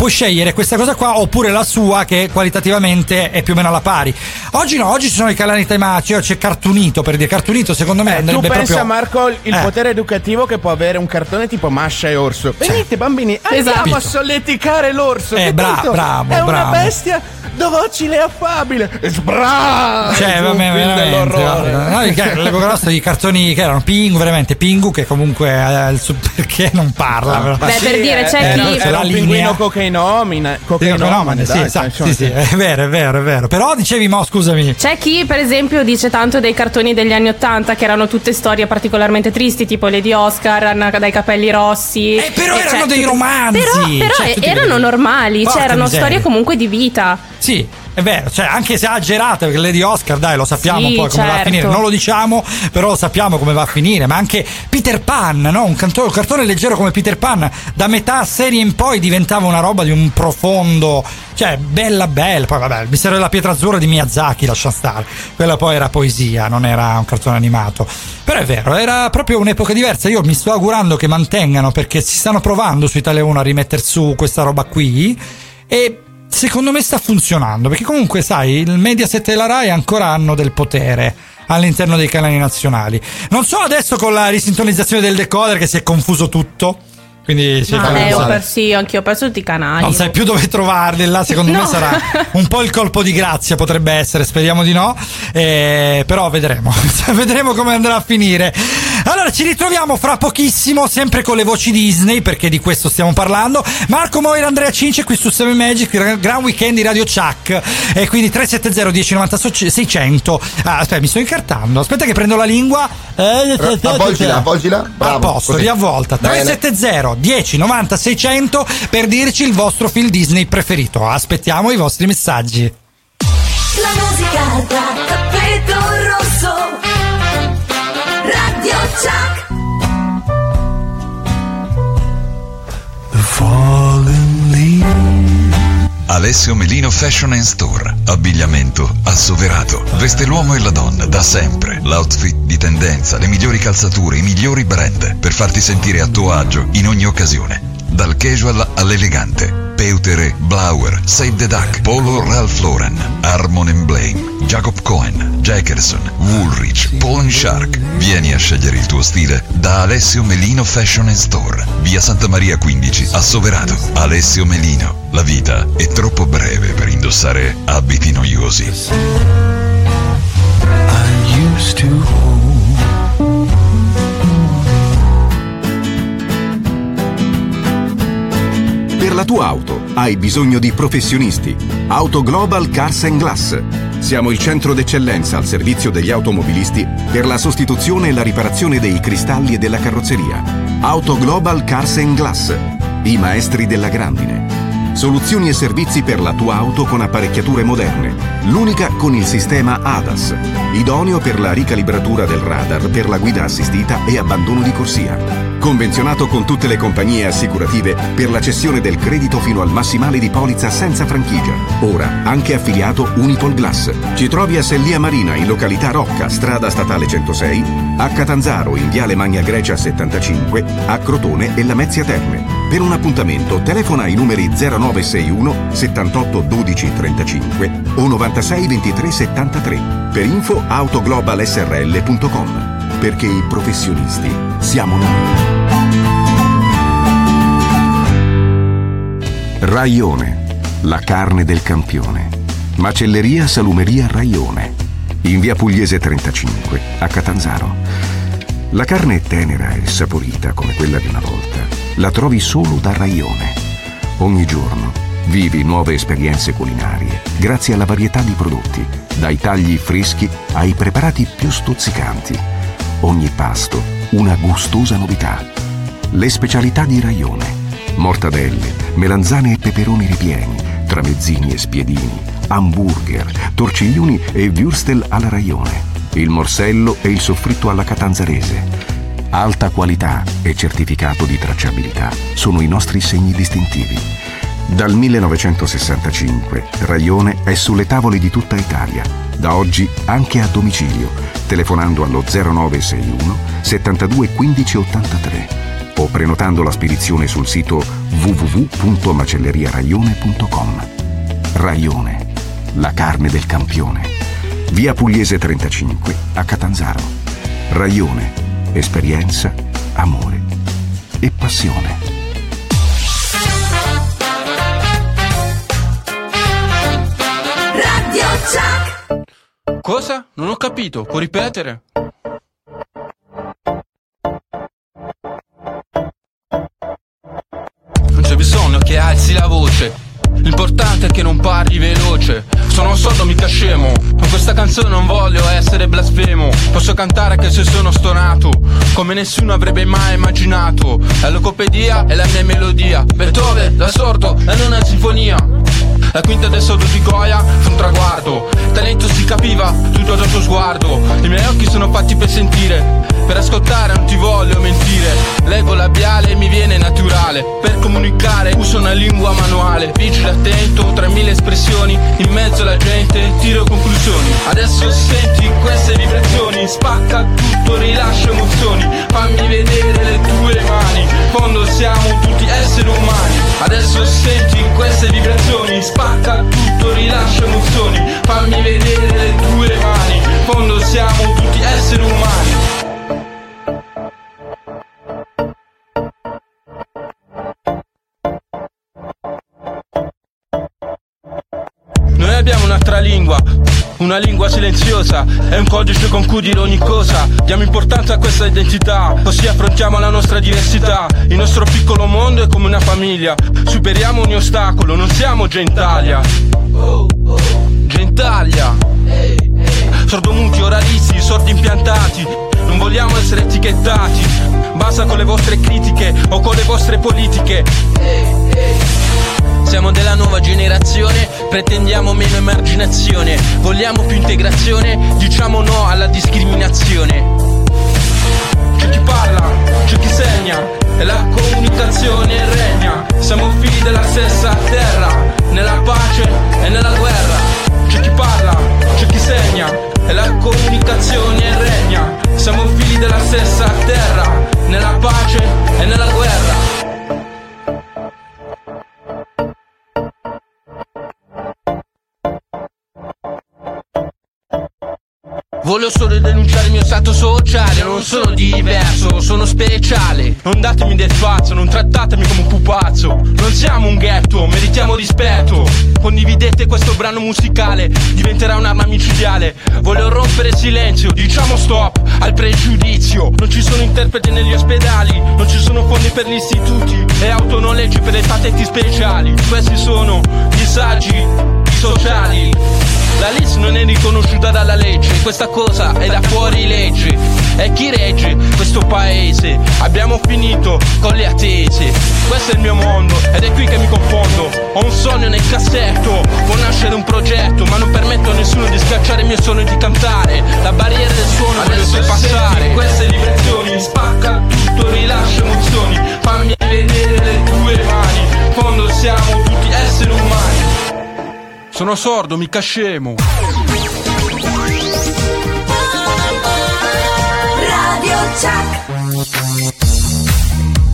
puoi scegliere questa cosa qua oppure la sua che qualitativamente è più o meno alla pari. Oggi no, oggi ci sono i canali tematici, c'è Cartunito per dire Cartunito secondo me Tu andrebbe pensa proprio Marco il Eh. potere educativo che può avere un cartone tipo Masha e Orso. Venite bambini, andiamo Esatto. a solleticare l'orso. Eh, bra- bravo, È una bravo. bestia docile e affabile. Sbra! Cioè, vabbè, film veramente. guarda. No, che all'epoca nostra i cartoni che erano Pingu, veramente Pingu, che comunque eh, il perché non parla. però. Beh, per dire, c'è Eh, chi- Era la un linea. pinguino cocainomane. Sì, Cocainomane, sì, esatto, sì, sì, è vero, è vero, è vero. Però dicevi, mo, scusami. C'è chi, per esempio, dice tanto dei cartoni degli anni Ottanta che erano tutte storie particolarmente tristi, tipo le di Oscar, Anna dai capelli rossi. Eh, però E erano cioè, dei romanzi. Però, però Cioè, erano normali, cioè erano miseria. storie comunque di vita. Sì, è vero, cioè anche esagerate, perché Lady Oscar, dai, lo sappiamo Sì, poi come va a certo. finire. Non lo diciamo, però sappiamo come va a finire. Ma anche Peter Pan, no? Un, canto- un cartone leggero come Peter Pan, da metà serie in poi diventava una roba di un profondo, cioè bella bella. Poi vabbè, il mistero della pietra azzurra di Miyazaki, lascia stare. Quella poi era poesia, non era un cartone animato. Però è vero, era proprio un'epoca diversa. Io mi sto augurando che mantengano, perché si stanno provando su Italia 1 a rimettere su questa roba qui. E secondo me sta funzionando perché comunque sai il Mediaset e la Rai ancora hanno del potere all'interno dei canali nazionali. Non so adesso con la risintonizzazione del decoder che si è confuso tutto quindi si Ma fa eh, ho perso, sì, anch'io ho perso tutti i canali. non sai più dove trovarli là secondo No. me sarà un po' il colpo di grazia potrebbe essere speriamo di no Eh, però vedremo vedremo come andrà a finire allora ci ritroviamo fra pochissimo sempre con le voci Disney perché di questo stiamo parlando Marco Moira Andrea Cince qui su 7 Magic gra- gran weekend di Radio Chuck e quindi 370 1090 600 ah, aspetta mi sto incartando aspetta che prendo la lingua Eh, Avvolgila, avvolgila. Bravo. a posto, così. riavvolta. Bene. 370 10 90 600 per dirci il vostro film Disney preferito. Aspettiamo i vostri messaggi. La musica da tappeto rosso. Radio Chuck. Alessio Melino Fashion and Store. Abbigliamento assoverato. Veste l'uomo e la donna da sempre. L'outfit di tendenza, le migliori calzature, i migliori brand per farti sentire a tuo agio in ogni occasione. Dal casual all'elegante. Peutere, Blauer, Save the Duck, Polo Ralph Lauren, Harmon Blaine, Jacob Cohen, Jackerson, Woolrich, Pawn Shark. Vieni a scegliere il tuo stile da Alessio Melino Fashion and Store. Via Santa Maria 15, a Soverato. Alessio Melino. La vita è troppo breve per indossare abiti noiosi. used to la tua auto hai bisogno di professionisti. Auto Global Cars and Glass. Siamo il centro d'eccellenza al servizio degli automobilisti per la sostituzione e la riparazione dei cristalli e della carrozzeria. Auto Global Cars and Glass. I maestri della grandine. Soluzioni e servizi per la tua auto con apparecchiature moderne. L'unica con il sistema ADAS, idoneo per la ricalibratura del radar per la guida assistita e abbandono di corsia. Convenzionato con tutte le compagnie assicurative per la cessione del credito fino al massimale di polizza senza franchigia. Ora anche affiliato Unipol Glass. Ci trovi a Sellia Marina in località Rocca, strada statale 106, a Catanzaro in viale Magna Grecia 75, a Crotone e Lamezia Terme. Per un appuntamento telefona ai numeri 0961 78 12 35 o 96 23 73. Per info autoglobalsrl.com. Perché i professionisti siamo noi. Raione, la carne del campione. Macelleria Salumeria Raione, in via Pugliese 35, a Catanzaro. La carne è tenera e saporita come quella di una volta. La trovi solo da Raione. Ogni giorno vivi nuove esperienze culinarie grazie alla varietà di prodotti, dai tagli freschi ai preparati più stuzzicanti. Ogni pasto una gustosa novità. Le specialità di Raione. Mortadelle, melanzane e peperoni ripieni, tramezzini e spiedini, hamburger, torciglioni e würstel alla Raione, il morsello e il soffritto alla catanzarese. Alta qualità e certificato di tracciabilità sono i nostri segni distintivi. Dal 1965 Raione è sulle tavole di tutta Italia, da oggi anche a domicilio, telefonando allo 0961 72 15 83 o prenotando la spedizione sul sito www.macelleriaraione.com. Raione, la carne del campione. Via Pugliese 35 a Catanzaro. Raione, esperienza, amore e passione. Radio Chuck. Cosa? Non ho capito, può ripetere? Che alzi la voce. L'importante è che non parli veloce. Sono un sordo mica scemo. Con questa canzone non voglio essere blasfemo. Posso cantare anche se sono stonato. Come nessuno avrebbe mai immaginato. La logopedia è la mia melodia. Beethoven, da sordo, è una sinfonia. La quinta del sordo di Goya un traguardo. Talento si capiva tutto dal tuo sguardo. I miei occhi sono fatti per sentire. Per ascoltare non ti voglio mentire. Leggo labiale e mi viene naturale. Per comunicare uso una lingua manuale. Vigile attento, tra mille espressioni. In mezzo alla gente tiro conclusioni. Adesso senti queste vibrazioni. Spacca tutto, rilascia emozioni. Fammi vedere le tue mani. Fondo siamo tutti esseri umani. Adesso senti queste vibrazioni. Spacca tutto, rilascia emozioni. Fammi vedere le tue mani. Fondo siamo tutti esseri umani. Lingua, una lingua silenziosa, è un codice con cui dire ogni cosa. Diamo importanza a questa identità, così affrontiamo la nostra diversità. Il nostro piccolo mondo è come una famiglia, superiamo ogni ostacolo, non siamo Gentalia. Gentalia. Sordomuti, oralisti, sordi impiantati. Non vogliamo essere etichettati. Basta con le vostre critiche o con le vostre politiche. Siamo della nuova generazione, pretendiamo meno emarginazione, vogliamo più integrazione, diciamo no alla discriminazione. C'è chi parla, c'è chi segna, e la comunicazione regna. Siamo figli della stessa terra, nella pace e nella guerra. C'è chi parla, c'è chi segna, e la comunicazione regna. Siamo figli della stessa terra, nella pace e nella guerra. Voglio solo denunciare il mio stato sociale, non sono diverso, sono speciale. Non datemi del pazzo, non trattatemi come un pupazzo. Non siamo un ghetto, meritiamo rispetto. Condividete questo brano musicale, diventerà un'arma micidiale. Voglio rompere il silenzio, diciamo stop al pregiudizio. Non ci sono interpreti negli ospedali, non ci sono fondi per gli istituti e autonoleggi per le patenti speciali. Questi sono disagi sociali. La LIS non è riconosciuta dalla legge, questa cosa è da fuori legge. E chi regge questo paese? Abbiamo finito con le attese. Questo è il mio mondo ed è qui che mi confondo. Ho un sogno nel cassetto, può nascere un progetto, ma non permetto a nessuno di schiacciare il mio sogno di cantare. La barriera del suono adesso è passare. Queste vibrazioni, spacca tutto, rilascia emozioni. Fammi vedere le tue mani. In fondo siamo tutti esseri umani. Sono sordo, mica scemo. Radio Chuck.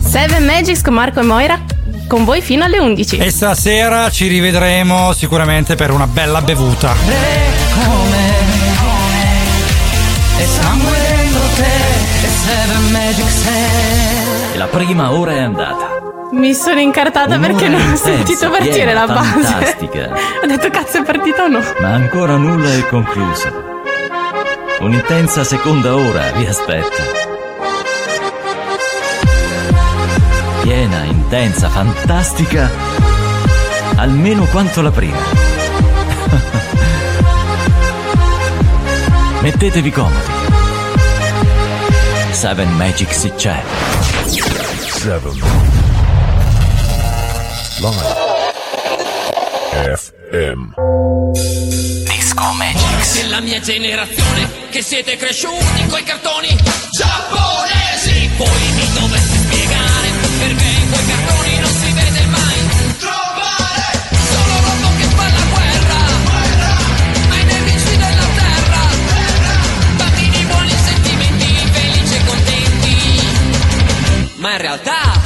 Seven Magics con Marco e Moira con voi fino alle 11. E stasera ci rivedremo sicuramente per una bella bevuta. come, e sangue dentro te, e Seven Magic Set. E la prima ora è andata. Mi sono incartata Un'ora perché non ho sentito partire la fantastica. base. ho detto cazzo è partita o no? Ma ancora nulla è concluso. Un'intensa seconda ora vi aspetta. Piena, intensa, fantastica, almeno quanto la prima. Mettetevi comodi. Seven Magic si c'è. Seven. Magic. Live. FM. Disco Magics. Della mia generazione, che siete cresciuti coi cartoni giapponesi. Poi mi dovete spiegare perché in quei cartoni non si vede mai. Trovare solo roba che fa la guerra. Ai nemici della terra. terra. Buoni sentimenti, felici e contenti. Ma in realtà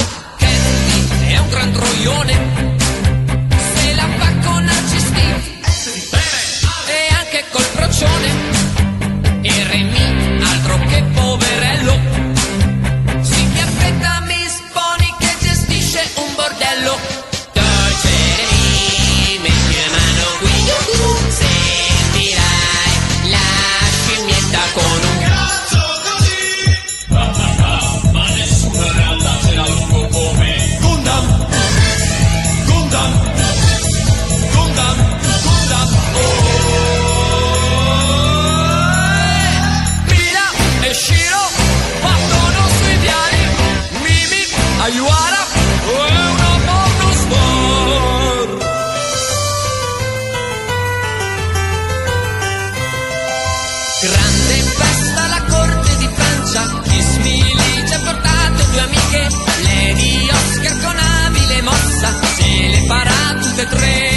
Monterrey.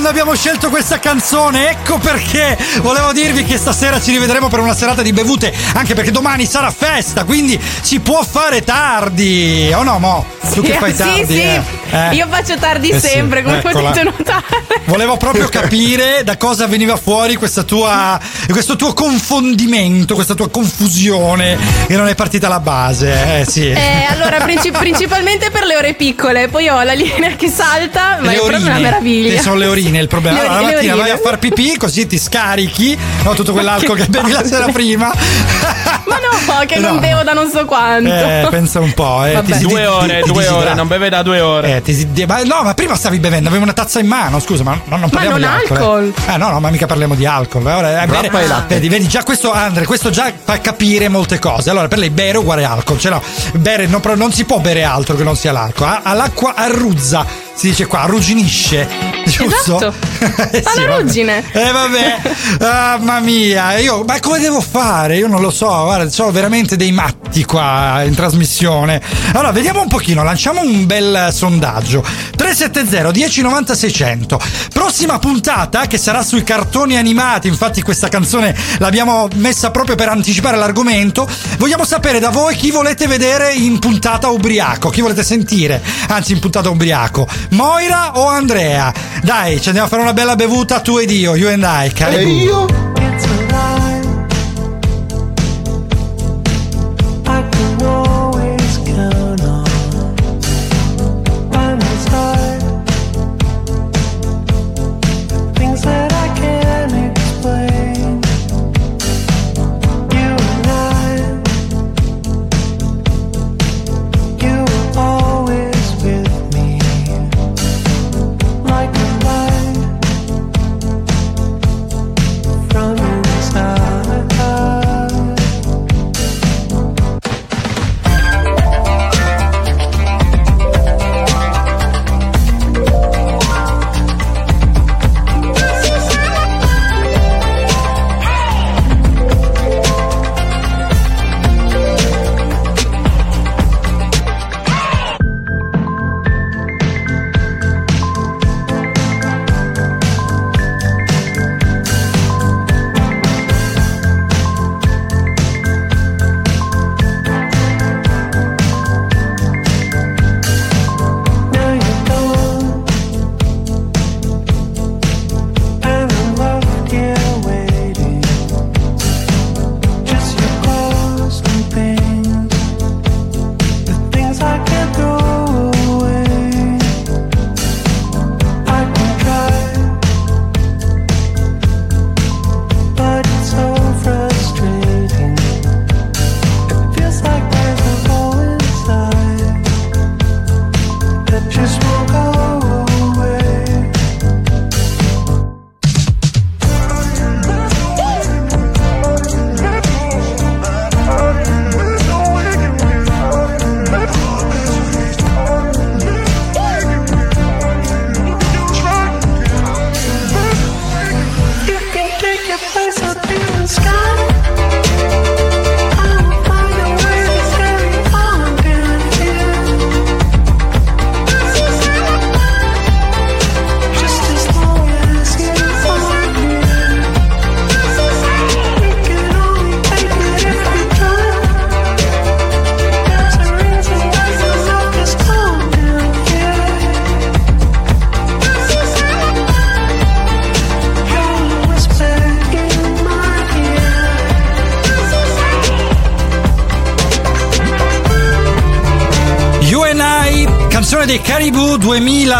Quando abbiamo scelto questa canzone. Ecco perché volevo dirvi che stasera ci rivedremo per una serata di bevute, anche perché domani sarà festa, quindi si può fare tardi. O no, Mo? Tu che fai sì, tardi? sì. eh? Eh. Io faccio tardi Eh sì, sempre, come eccola. potete notare. Volevo proprio capire da cosa veniva fuori questa tua, questo tuo confondimento, questa tua confusione che non è partita alla base. Eh sì. Eh, allora, princi- principalmente per le ore piccole, poi ho la linea che salta, ma le è proprio una orine, meraviglia. Che sono le orine il problema. Le Allora, la mattina vai orine. a far pipì, così ti scarichi no, tutto quell'alcol che bevi la sera prima. Ma no, che non No. bevo da non so quanto. Eh, pensa un po', eh. Si- Due ore, due disidrata. ore, non beve da due ore. Eh, ti ma- no, ma prima stavi bevendo, avevi una tazza in mano, scusa, ma no, non parliamo non di alcol. eh. Ah, no, no, ma mica parliamo di alcol. eh, Ora, eh, bere- e latte. Vedi, vedi, già questo, Andre, questo già fa capire molte cose. Allora, per lei bere uguale alcol. Cioè, no, bere, non, non si può bere altro che non sia l'alcol. Ah, All'acqua arruzza, si dice qua, arrugginisce. Giusto? Esatto. Eh, sì, la vabbè. ruggine. Eh vabbè, Ah, mamma mia, io, ma come devo fare? Io non lo so, guarda, sono veramente dei matti qua in trasmissione. Allora, vediamo un pochino, lanciamo un bel sondaggio. 370 1090 600. Prossima puntata che sarà sui cartoni animati, infatti questa canzone l'abbiamo messa proprio per anticipare l'argomento. Vogliamo sapere da voi chi volete vedere in puntata ubriaco, chi volete sentire, anzi in puntata ubriaco. Moira o Andrea? Dai, ci andiamo a fare una bella bevuta tu ed io, you and I, cari E io?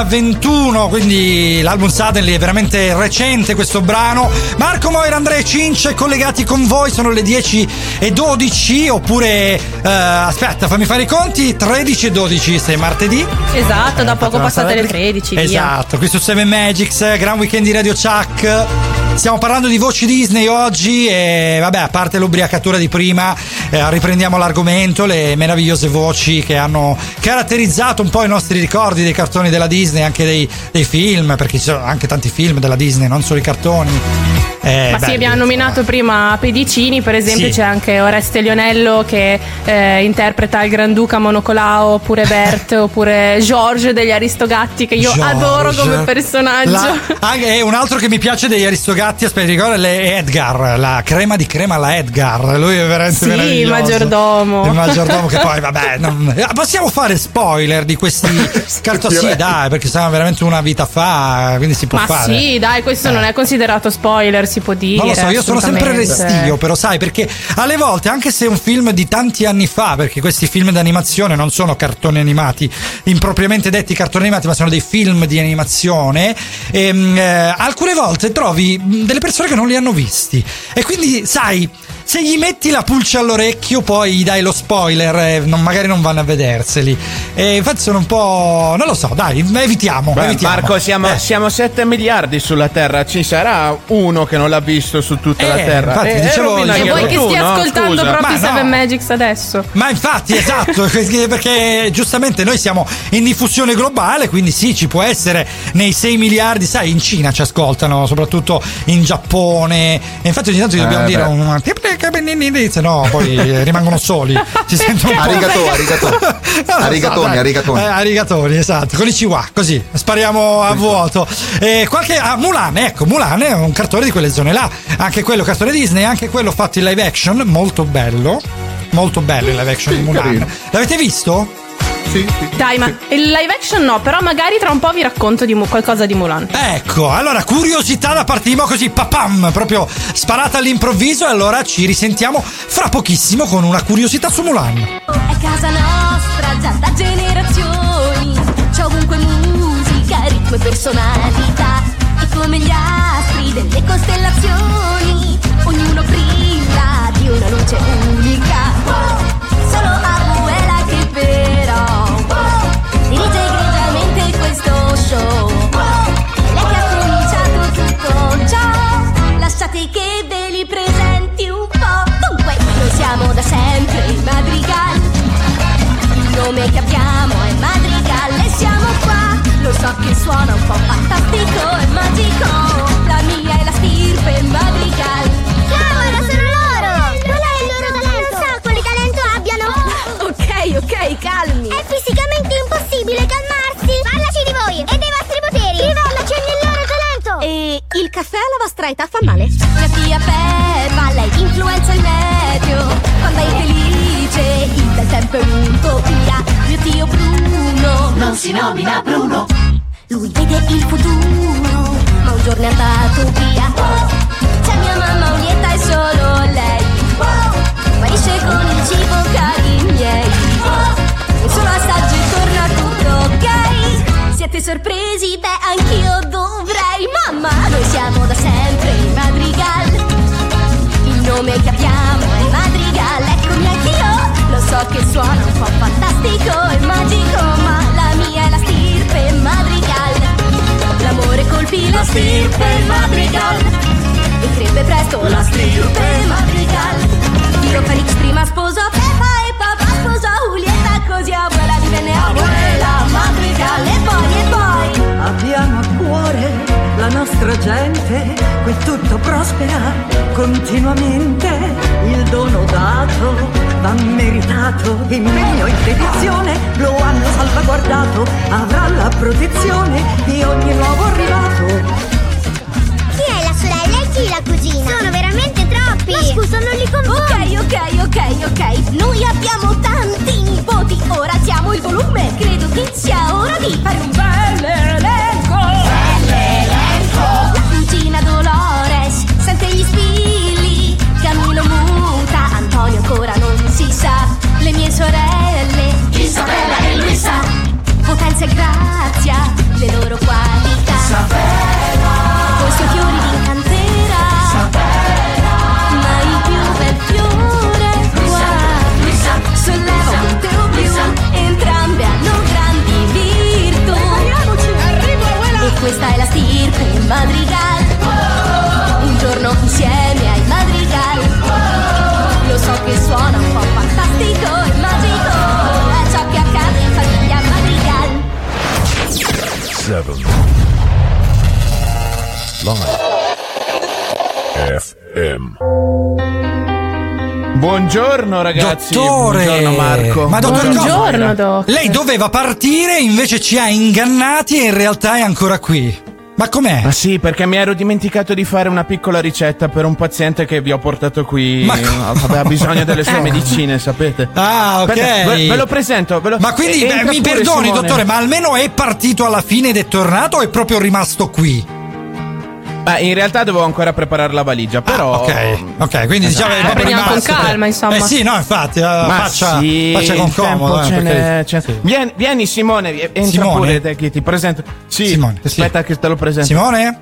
2021, quindi l'album Suddenly è veramente recente questo brano. Marco Moira, Andrea Cince collegati con voi, sono le 10 e 12 oppure eh, aspetta, fammi fare i conti, 13 e 12, sei martedì. Esatto, da poco Fatto passate le una 13. via. Esatto, qui su 7 Magics, gran weekend di Radio Chuck. Stiamo parlando di voci Disney oggi e vabbè, a parte l'ubriacatura di prima, eh, riprendiamo l'argomento, le meravigliose voci che hanno caratterizzato un po' i nostri ricordi dei cartoni della Disney, anche dei, dei film, perché ci sono anche tanti film della Disney, non solo i cartoni. Eh, Ma sì, abbiamo nominato prima Pedicini, per esempio Sì. c'è anche Oreste Lionello che eh, interpreta il Granduca Monocolao, oppure Bert, oppure George degli Aristogatti che io George. adoro come personaggio. La- anche- un altro che mi piace degli Aristogatti, aspetta, ricorda, è Edgar, la crema di crema alla Edgar. Lui è veramente Sì, il maggiordomo. Il maggiordomo che poi, vabbè, non- Ah, possiamo fare spoiler di questi cartoni? Sì, dai, perché siamo veramente una vita fa, quindi si può Ma fare. sì, dai, questo non è considerato spoiler, si può dire. Non lo so, io sono sempre restio, però sai, perché alle volte, anche se è un film di tanti anni fa, perché questi film d'animazione non sono cartoni animati, impropriamente detti cartoni animati, ma sono dei film di animazione, ehm, eh, alcune volte trovi delle persone che non li hanno visti. E quindi, sai, se gli metti la pulce all'orecchio, poi gli dai lo spoiler, eh, non- magari non vanno a vederseli. E infatti sono un po'. non lo so, dai, evitiamo. Beh, evitiamo. Marco, siamo, Eh. siamo 7 miliardi sulla Terra. Ci sarà uno che non l'ha visto su tutta la Eh, Terra. infatti, Eh, dicevo- E vuoi che tu, stia no? ascoltando Scusa. proprio no. Seven Magics adesso? Ma infatti, esatto, perché giustamente noi siamo in diffusione globale, quindi sì, ci può essere nei 6 miliardi, sai, in Cina ci ascoltano, soprattutto in Giappone. E infatti ogni tanto gli dobbiamo Eh, dire beh. Un se no poi eh, rimangono soli. Si sentono un po'. Arigato, arigato. Arigatoni, arigatoni. Eh, arigatoni, esatto. Con i chihuahua, così spariamo a vuoto. Eh, qualche, ah, Mulan, ecco, Mulan è un cartone di quelle zone là. Anche quello cartone Disney, anche quello fatto in live action, molto bello. Molto bello il live action di Mulan. carino. L'avete visto? Sì, sì. Dai, ma il live action no, però magari tra un po' vi racconto di Mu- qualcosa di Mulan. Ecco, allora curiosità da parte di Mo così, papam, proprio sparata all'improvviso e allora ci risentiamo fra pochissimo con una curiosità su Mulan. È casa nostra già da generazioni C'è ovunque musica, ritmo e personalità E come gli astri delle costellazioni Ognuno brilla di una luce unica Solo Buongiorno ragazzi. Dottore, Buongiorno Marco. ma dottor Buongiorno, Cosa? Doc. Lei doveva partire, invece ci ha ingannati e in realtà è ancora qui. Ma com'è? Ma sì, perché mi ero dimenticato di fare una piccola ricetta per un paziente che vi ho portato qui. Ma Aveva bisogno delle sue medicine, sapete. Ah, ok. Aspetta, ve, ve lo presento. ve lo- Ma quindi e- beh, mi perdoni, Simone. dottore, ma almeno è partito alla fine ed è tornato o è proprio rimasto qui? Beh, in realtà dovevo ancora preparare la valigia, però. Ah, Ok, ok, quindi Esatto. diciamo Eh, prendiamo con calma, insomma. Eh sì, no, infatti, eh, Ma faccia, sì, faccia con comodo. eh, perché- n'è, ce n'è. Vieni, vieni, Simone, entra Simone? pure te che ti presento. Sì, Simone, sì. aspetta che te lo presento. Simone?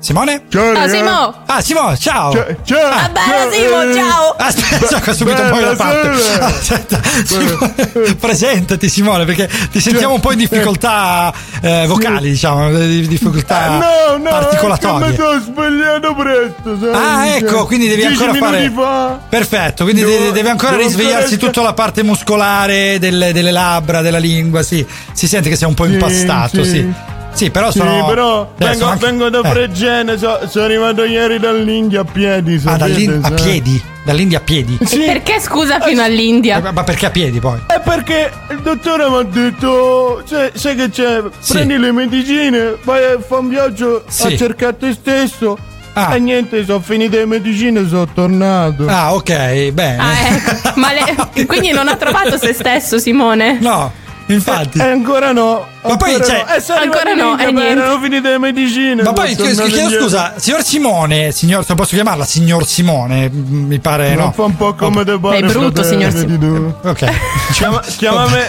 Simone? Ciao, Ciao Simo! Ah, Simone, ciao. Ciao, ciao. Ah, bene Simo, ciao! Aspetta, che ho subito bella poi la parte. Aspetta, Simone, presentati Simone, perché ti sentiamo un po' in difficoltà eh, vocali, diciamo, di difficoltà No, no, è che mi sono svegliato presto, sai? Ah, ecco, quindi devi ancora fare. minuti fa. Perfetto, quindi Devo- deve, deve ancora risvegliarsi ancora- tutta la parte muscolare delle, delle labbra, della lingua. Sì, si sente che sei un po' Sì, impastato. Sì, sì. Sì. però Sì, sono. però eh, vengo, sono anche- vengo da eh. Fregene, so- sono arrivato ieri dall'India a piedi. Ah, sapete, dall'In- a piedi? Dall'India a piedi? E Perché scusa fino all'India? Eh, Ma perché a piedi poi? È perché il dottore mi ha detto: sai, sai che c'è? Sì. Prendi le medicine, vai a fare un viaggio Sì. a cercare te stesso. Ah. E niente, sono finite le medicine, sono tornato. Ah, ok, bene. Ah, ecco. Ma le- quindi non ha trovato se stesso Simone? No, infatti. E ancora no. Ma poi, ancora cioè- no. E sono Ancora no, e ma niente. erano finite le medicine. Ma poi chiedo indietro. scusa, signor Simone, signor, se posso chiamarla signor Simone, mi pare Non no. fa un po' come te pare. È brutto, fratello, signor tu. Ok. Chiama, chiamami,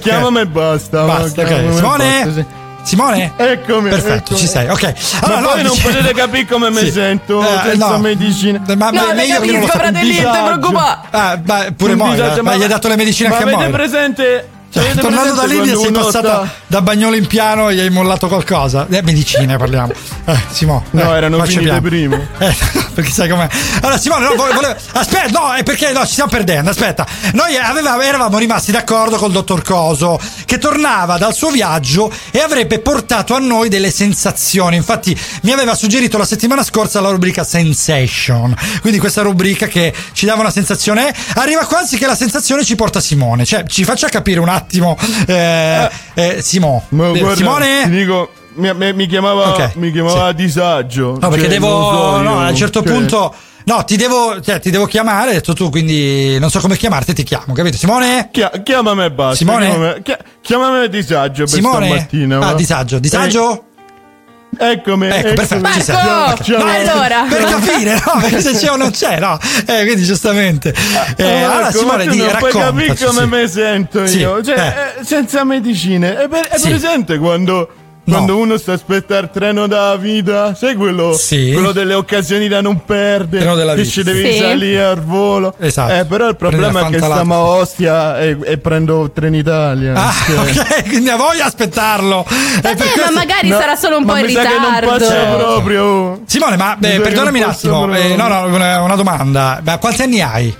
chiamami e basta. Basta, ok. Simone? basta, sì. Simone? Eccomi. Perfetto, eccomi. ci sei, ok. Ma no, poi non dicevo- potete capire come mi Sì. sento Eh, senza no. medicine. Ma, ma No, le meglio che non lo fratellino, disagio. ti preoccupare. Ah, ma pure Moira, ma gli hai dato le medicine ma anche a avete Moira. presente? Cioè, avete tornando presente dall'India sei passata sta- da Bagnolo in piano e gli hai mollato qualcosa. Eh, medicine parliamo. Eh, Simone. No, eh, erano finite prima. Eh, perché sai com'è. Allora, Simone, no, vole- volevo- aspetta, no, è perché no, ci stiamo perdendo. Aspetta, noi aveva- eravamo rimasti d'accordo col dottor Coso che tornava dal suo viaggio e avrebbe portato a noi delle sensazioni. Infatti, mi aveva suggerito la settimana scorsa la rubrica Sensation. Quindi, questa rubrica che ci dava una sensazione. Arriva quasi che la sensazione ci porta Simone. Cioè, ci faccia capire un attimo, eh, eh, Simo. Ma Eh, guarda, Simone? ti dico, mi, mi- chiamava, Ok, mi chiamava a disagio. No, perché Cioè, devo. non so no, a un certo cioè- punto. No, ti devo, cioè, ti devo chiamare, hai detto tu, quindi non so come chiamarti, ti chiamo, capito? Simone? Chia- chiamami e basta. Simone? Chiamami, chia- chiamami disagio per Simone? stamattina. Ah, va? disagio. Disagio? Eccomi. Ecco, eccomi. perfetto, ci. Marco! Ok. Ciao. No, eh, Allora. Per capire, no? Perché se c'è o non c'è, no? Eh, quindi giustamente. Eh, Eh, allora, Marco, Simone, di, puoi capire raccontaci. come sì. mi sento Sì, io. Cioè, eh. eh, senza medicine. È, per- è Sì. presente quando. Quando uno sta aspettando il treno della vita, sai quello, Sì. quello delle occasioni da non perdere, Treno della che vita. ci devi Sì. salire al volo. Esatto. Eh, però il problema è che stiamo a. Ostia e, e prendo Trenitalia. Ah, Cioè, ok, quindi a voi aspettarlo. Eh, per Vabbè, questo- ma magari no, sarà solo un ma po' in mi sa che non passa ritardo. proprio. Simone, ma Mi eh, sa che perdonami un non posso attimo. eh, no, no, una, una domanda. Ma quanti anni hai?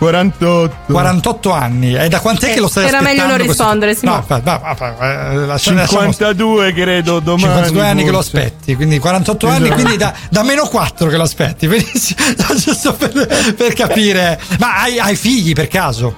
48. 48 anni. E da quant'è Eh, che lo stai era aspettando? meglio non questo- rispondere, Simone. No, va, va, va, eh, lascia- lasciamo 52 credo domani. 52 anni che lo forse. aspetti, quindi 48 anni, Esatto. quindi da, da meno 4 che lo aspetti. Benissimo, giusto per, per capire. Ma hai, hai figli per caso?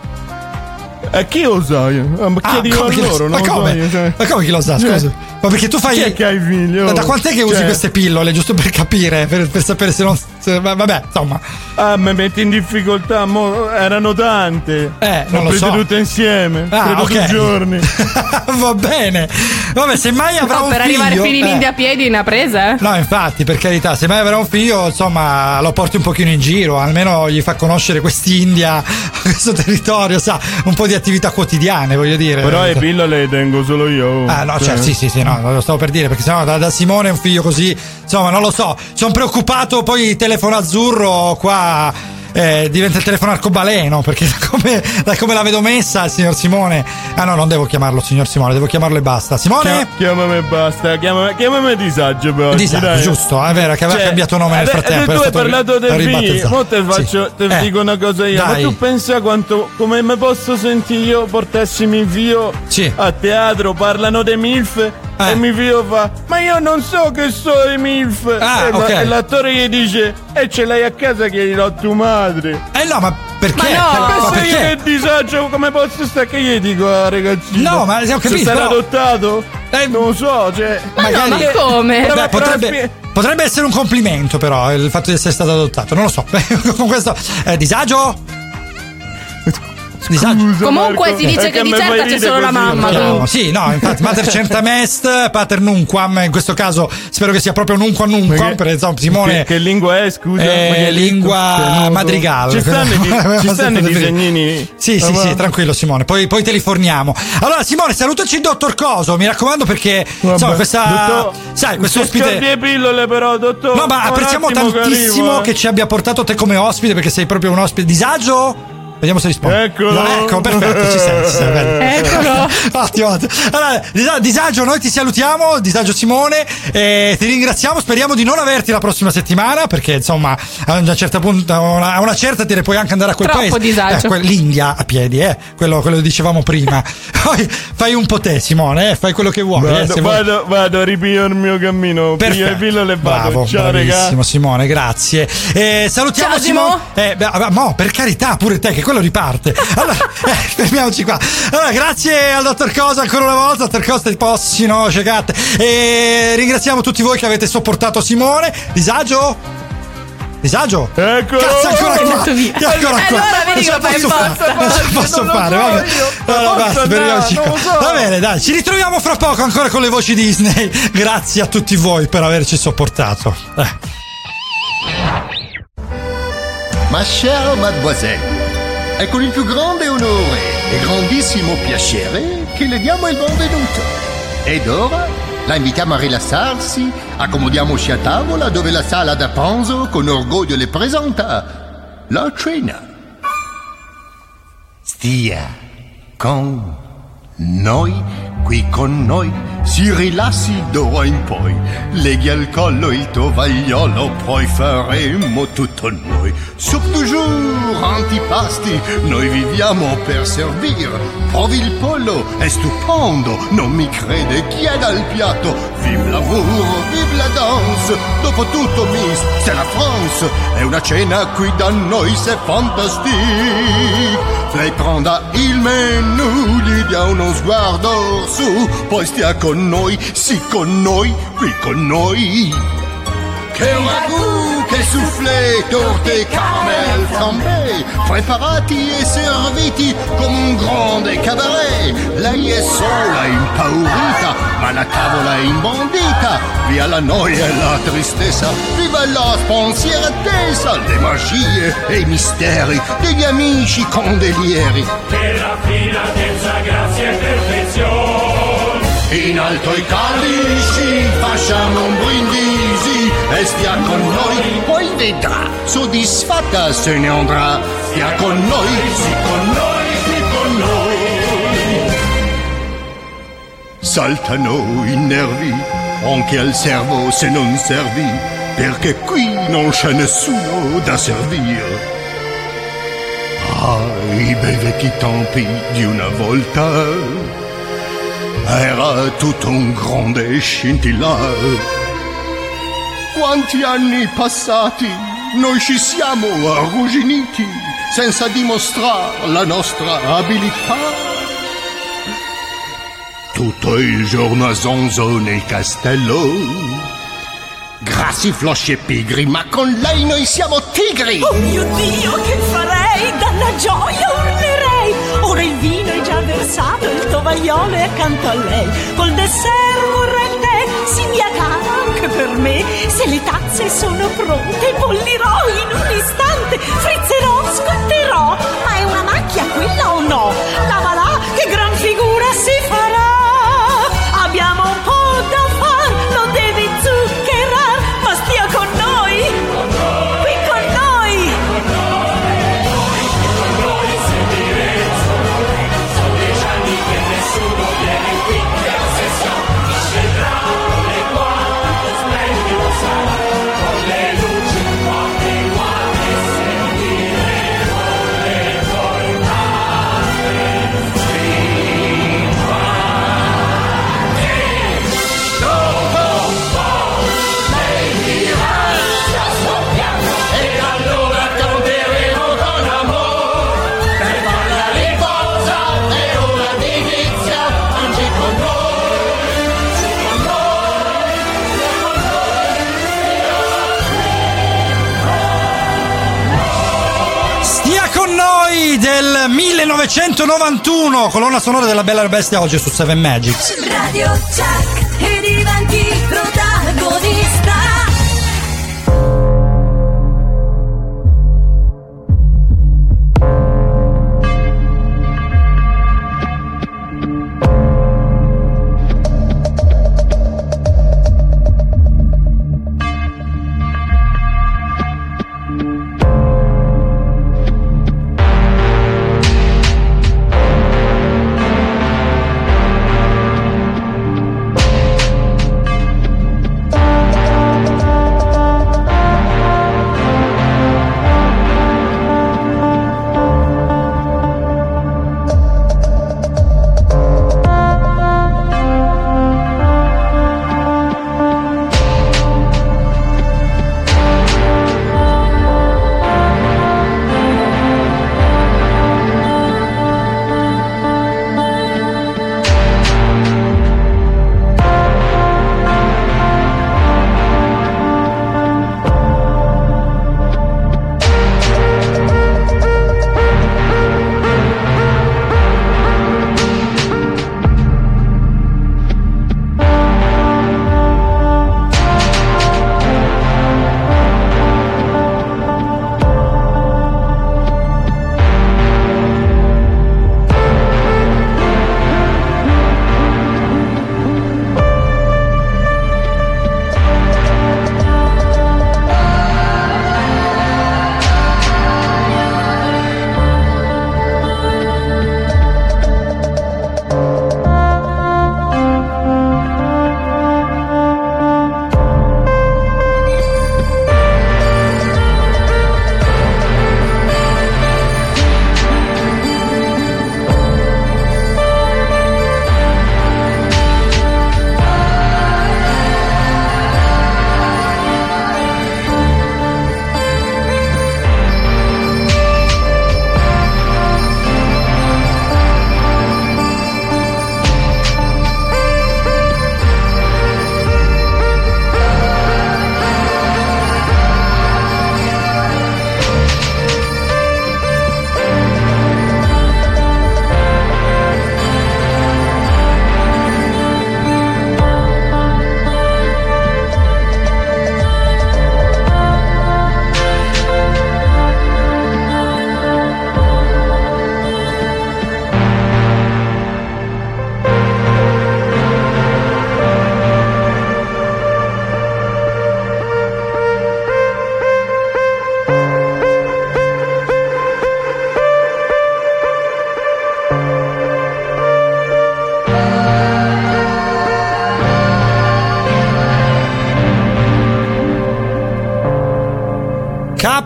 E chi lo sa? io? Ah, Ma Ah, chiedi a come chi lo- loro, ma so come? io, cioè. Ma come chi lo sa? Cioè, Scusa. Ma perché tu fai. Chi è che hai figli? oh? Ma da quant'è che usi Cioè, queste pillole? Giusto per capire, per, per sapere se non. se- va- vabbè, insomma. Ah, mi metti in difficoltà, mo, erano tante. Eh, non Ho lo prese so. tutte insieme. Ah, credo ok. due giorni. Va bene. Vabbè, se mai avrà No, un per figlio. arrivare fino in eh. India a piedi ha presa, eh? No, infatti, per carità, se mai avrà un figlio, insomma, lo porti un pochino in giro, almeno gli fa conoscere quest'India, questo territorio, sa, un po' di attività quotidiane, voglio dire. Però le pillole le tengo solo io. Ah, no, Cioè, certo, sì, sì, sì, no, lo stavo per dire, perché sennò da, da Simone un figlio così, insomma, non lo so, sono preoccupato, poi telefono azzurro qua eh, diventa il telefono arcobaleno, perché da come, da come la vedo messa il signor Simone, ah no, non devo chiamarlo signor Simone, devo chiamarlo e basta. Simone? Chia- Chiamami e basta, chiamami, chiamami disagio per oggi, Disagio, dai. giusto, è vero che aveva Cioè, cambiato nome nel frattempo. Tu hai parlato figli, ribattezzato. mo te faccio, Sì. te Eh, dico una cosa io. Ma dai. tu pensa quanto, come mi posso sentire io portassimi in vio Sì. a teatro, parlano dei MILF Eh. e mio figlio fa: Ma io non so che so i MILF. Ah, e, la- ok. e l'attore gli dice: E ce l'hai a casa che gli do tua madre. Eh no, ma perché? Ma Ma no, io perché? che disagio, come posso stare? Che gli dico a ragazzino? No, ma ho capito, Se sarà adottato? non lo so, cioè. Ma no, ma come? Beh, Però- però potrebbe, potrebbe essere un complimento, però, il fatto di essere stato adottato. Non lo so. Con questo. eh, disagio? Disagio. Comunque si dice che di certa c'è solo la mamma. Quindi. Sì, no, infatti, mater centam est, pater nunquam. In questo caso spero che sia proprio nunquam nunquam. Perché insomma, Simone. Che, che lingua è, scusa? Eh, che lingua Che madrigale. Ci stanno, i di- Avevamo ci stanno i sentito prima. disegnini? Sì, sì, sì, tranquillo Simone, poi, poi te li forniamo. Allora Simone, salutaci il dottor Coso, mi raccomando perché insomma Vabbè. questa Dottor, sai, questo ospite le pillole però, dottor. No, ma apprezziamo che tantissimo arrivo, eh. che ci abbia portato te come ospite perché sei proprio un ospite disagio. Vediamo se risponde. Eccolo. No, ecco, perfetto, ci sei, ci sei, bene. Eccolo. ottimo, ottimo. Allora, Disa- disagio, noi ti salutiamo, disagio Simone, e ti ringraziamo, speriamo di non averti la prossima settimana perché insomma a una certa punta, a una, a una certa ti puoi anche andare a quel Troppo paese. disagio. Eh, que- L'India a piedi, eh, quello, quello che dicevamo prima. Poi fai un po' te Simone, eh, fai quello che vuoi. eh, Vado, vuoi. vado, vado, ripiglio il mio cammino. Piglio le pillole e vado. Bravo, Ciao, bravissimo raga. Simone, grazie. Eh, salutiamo Ciao, Simone. Simo. Eh, beh, ah, mo, per carità, pure te, che quello riparte. Allora, eh, fermiamoci qua. Allora, grazie al dottor Cosa ancora una volta, dottor Costa di Possino, cecate. E ringraziamo tutti voi che avete sopportato Simone. Disagio? Disagio? Ecco. Cazzo, ancora qua. ancora Eh, qua. allora vedi Non ce la che fai posso fare. Non ce la posso fare, vabbè. io. Allora, basta, fermiamoci qua. so. Va bene, dai, ci ritroviamo fra poco ancora con le voci Disney. Grazie a tutti voi per averci sopportato. Eh. Ma chère mademoiselle, è con il più grande onore e grandissimo piacere che le diamo il benvenuto. Ed ora la invitiamo a rilassarsi, accomodiamoci a tavola dove la sala da pranzo con orgoglio le presenta la cena. Stia con noi, qui con noi, si rilassi d'ora in poi. Leghi al collo il tovagliolo, poi faremo tutto noi. Soup du jour, antipasti, noi viviamo per servir. Provi il pollo, è stupendo, non mi crede, chieda il piatto. Vive l'amour, vive la danse, dopo tutto Miss, c'est la France. È una cena qui da noi, c'est fantastique. Lei prenda il menù, gli dia uno sguardo su, poi stia con noi, sì con noi, qui con noi. Che ragù, che soufflé, torte, caramel, flambé, preparati e serviti come un grande cabaret. Lei è sola, impaurita, ma la tavola è imbondita. Via la noia e la tristezza, viva la spensieratezza, le magie e i misteri degli amici condelieri. Che raffinatezza, grazia e perfezione. In alto i calici, facciamo un brindisi stia con noi, poi vedrà, soddisfatta se ne andrà. Stia con noi, sì con noi, sì con noi. Saltano i nervi, anche al servo se non servi, perché qui non c'è nessuno da servire. Ah, i bei vecchi tempi di una volta era tutto un grande scintillare. Quanti anni passati noi ci siamo arrugginiti senza dimostrare la nostra abilità. Tutto il giorno a zonzo nel castello. Grassi, flosci e pigri, ma con lei noi siamo tigri! Oh mio Dio, che farei? Dalla gioia urlerei! Ora il vino è già versato, il tovagliolo è accanto a lei. Col dessert vorrà si dia cara anche per me. Se le tazze sono pronte, bollirò in un istante, frizzerò, scotterò. Ma è una macchia quella o no? Lavala, 1991, colonna sonora della Bella la Bestia oggi su Seven Magics. Radio Chuck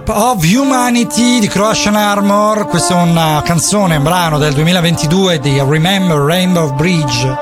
Cup of Humanity di Croatian Armor, questa è una canzone, un brano del 2022 di Remember Rainbow Bridge.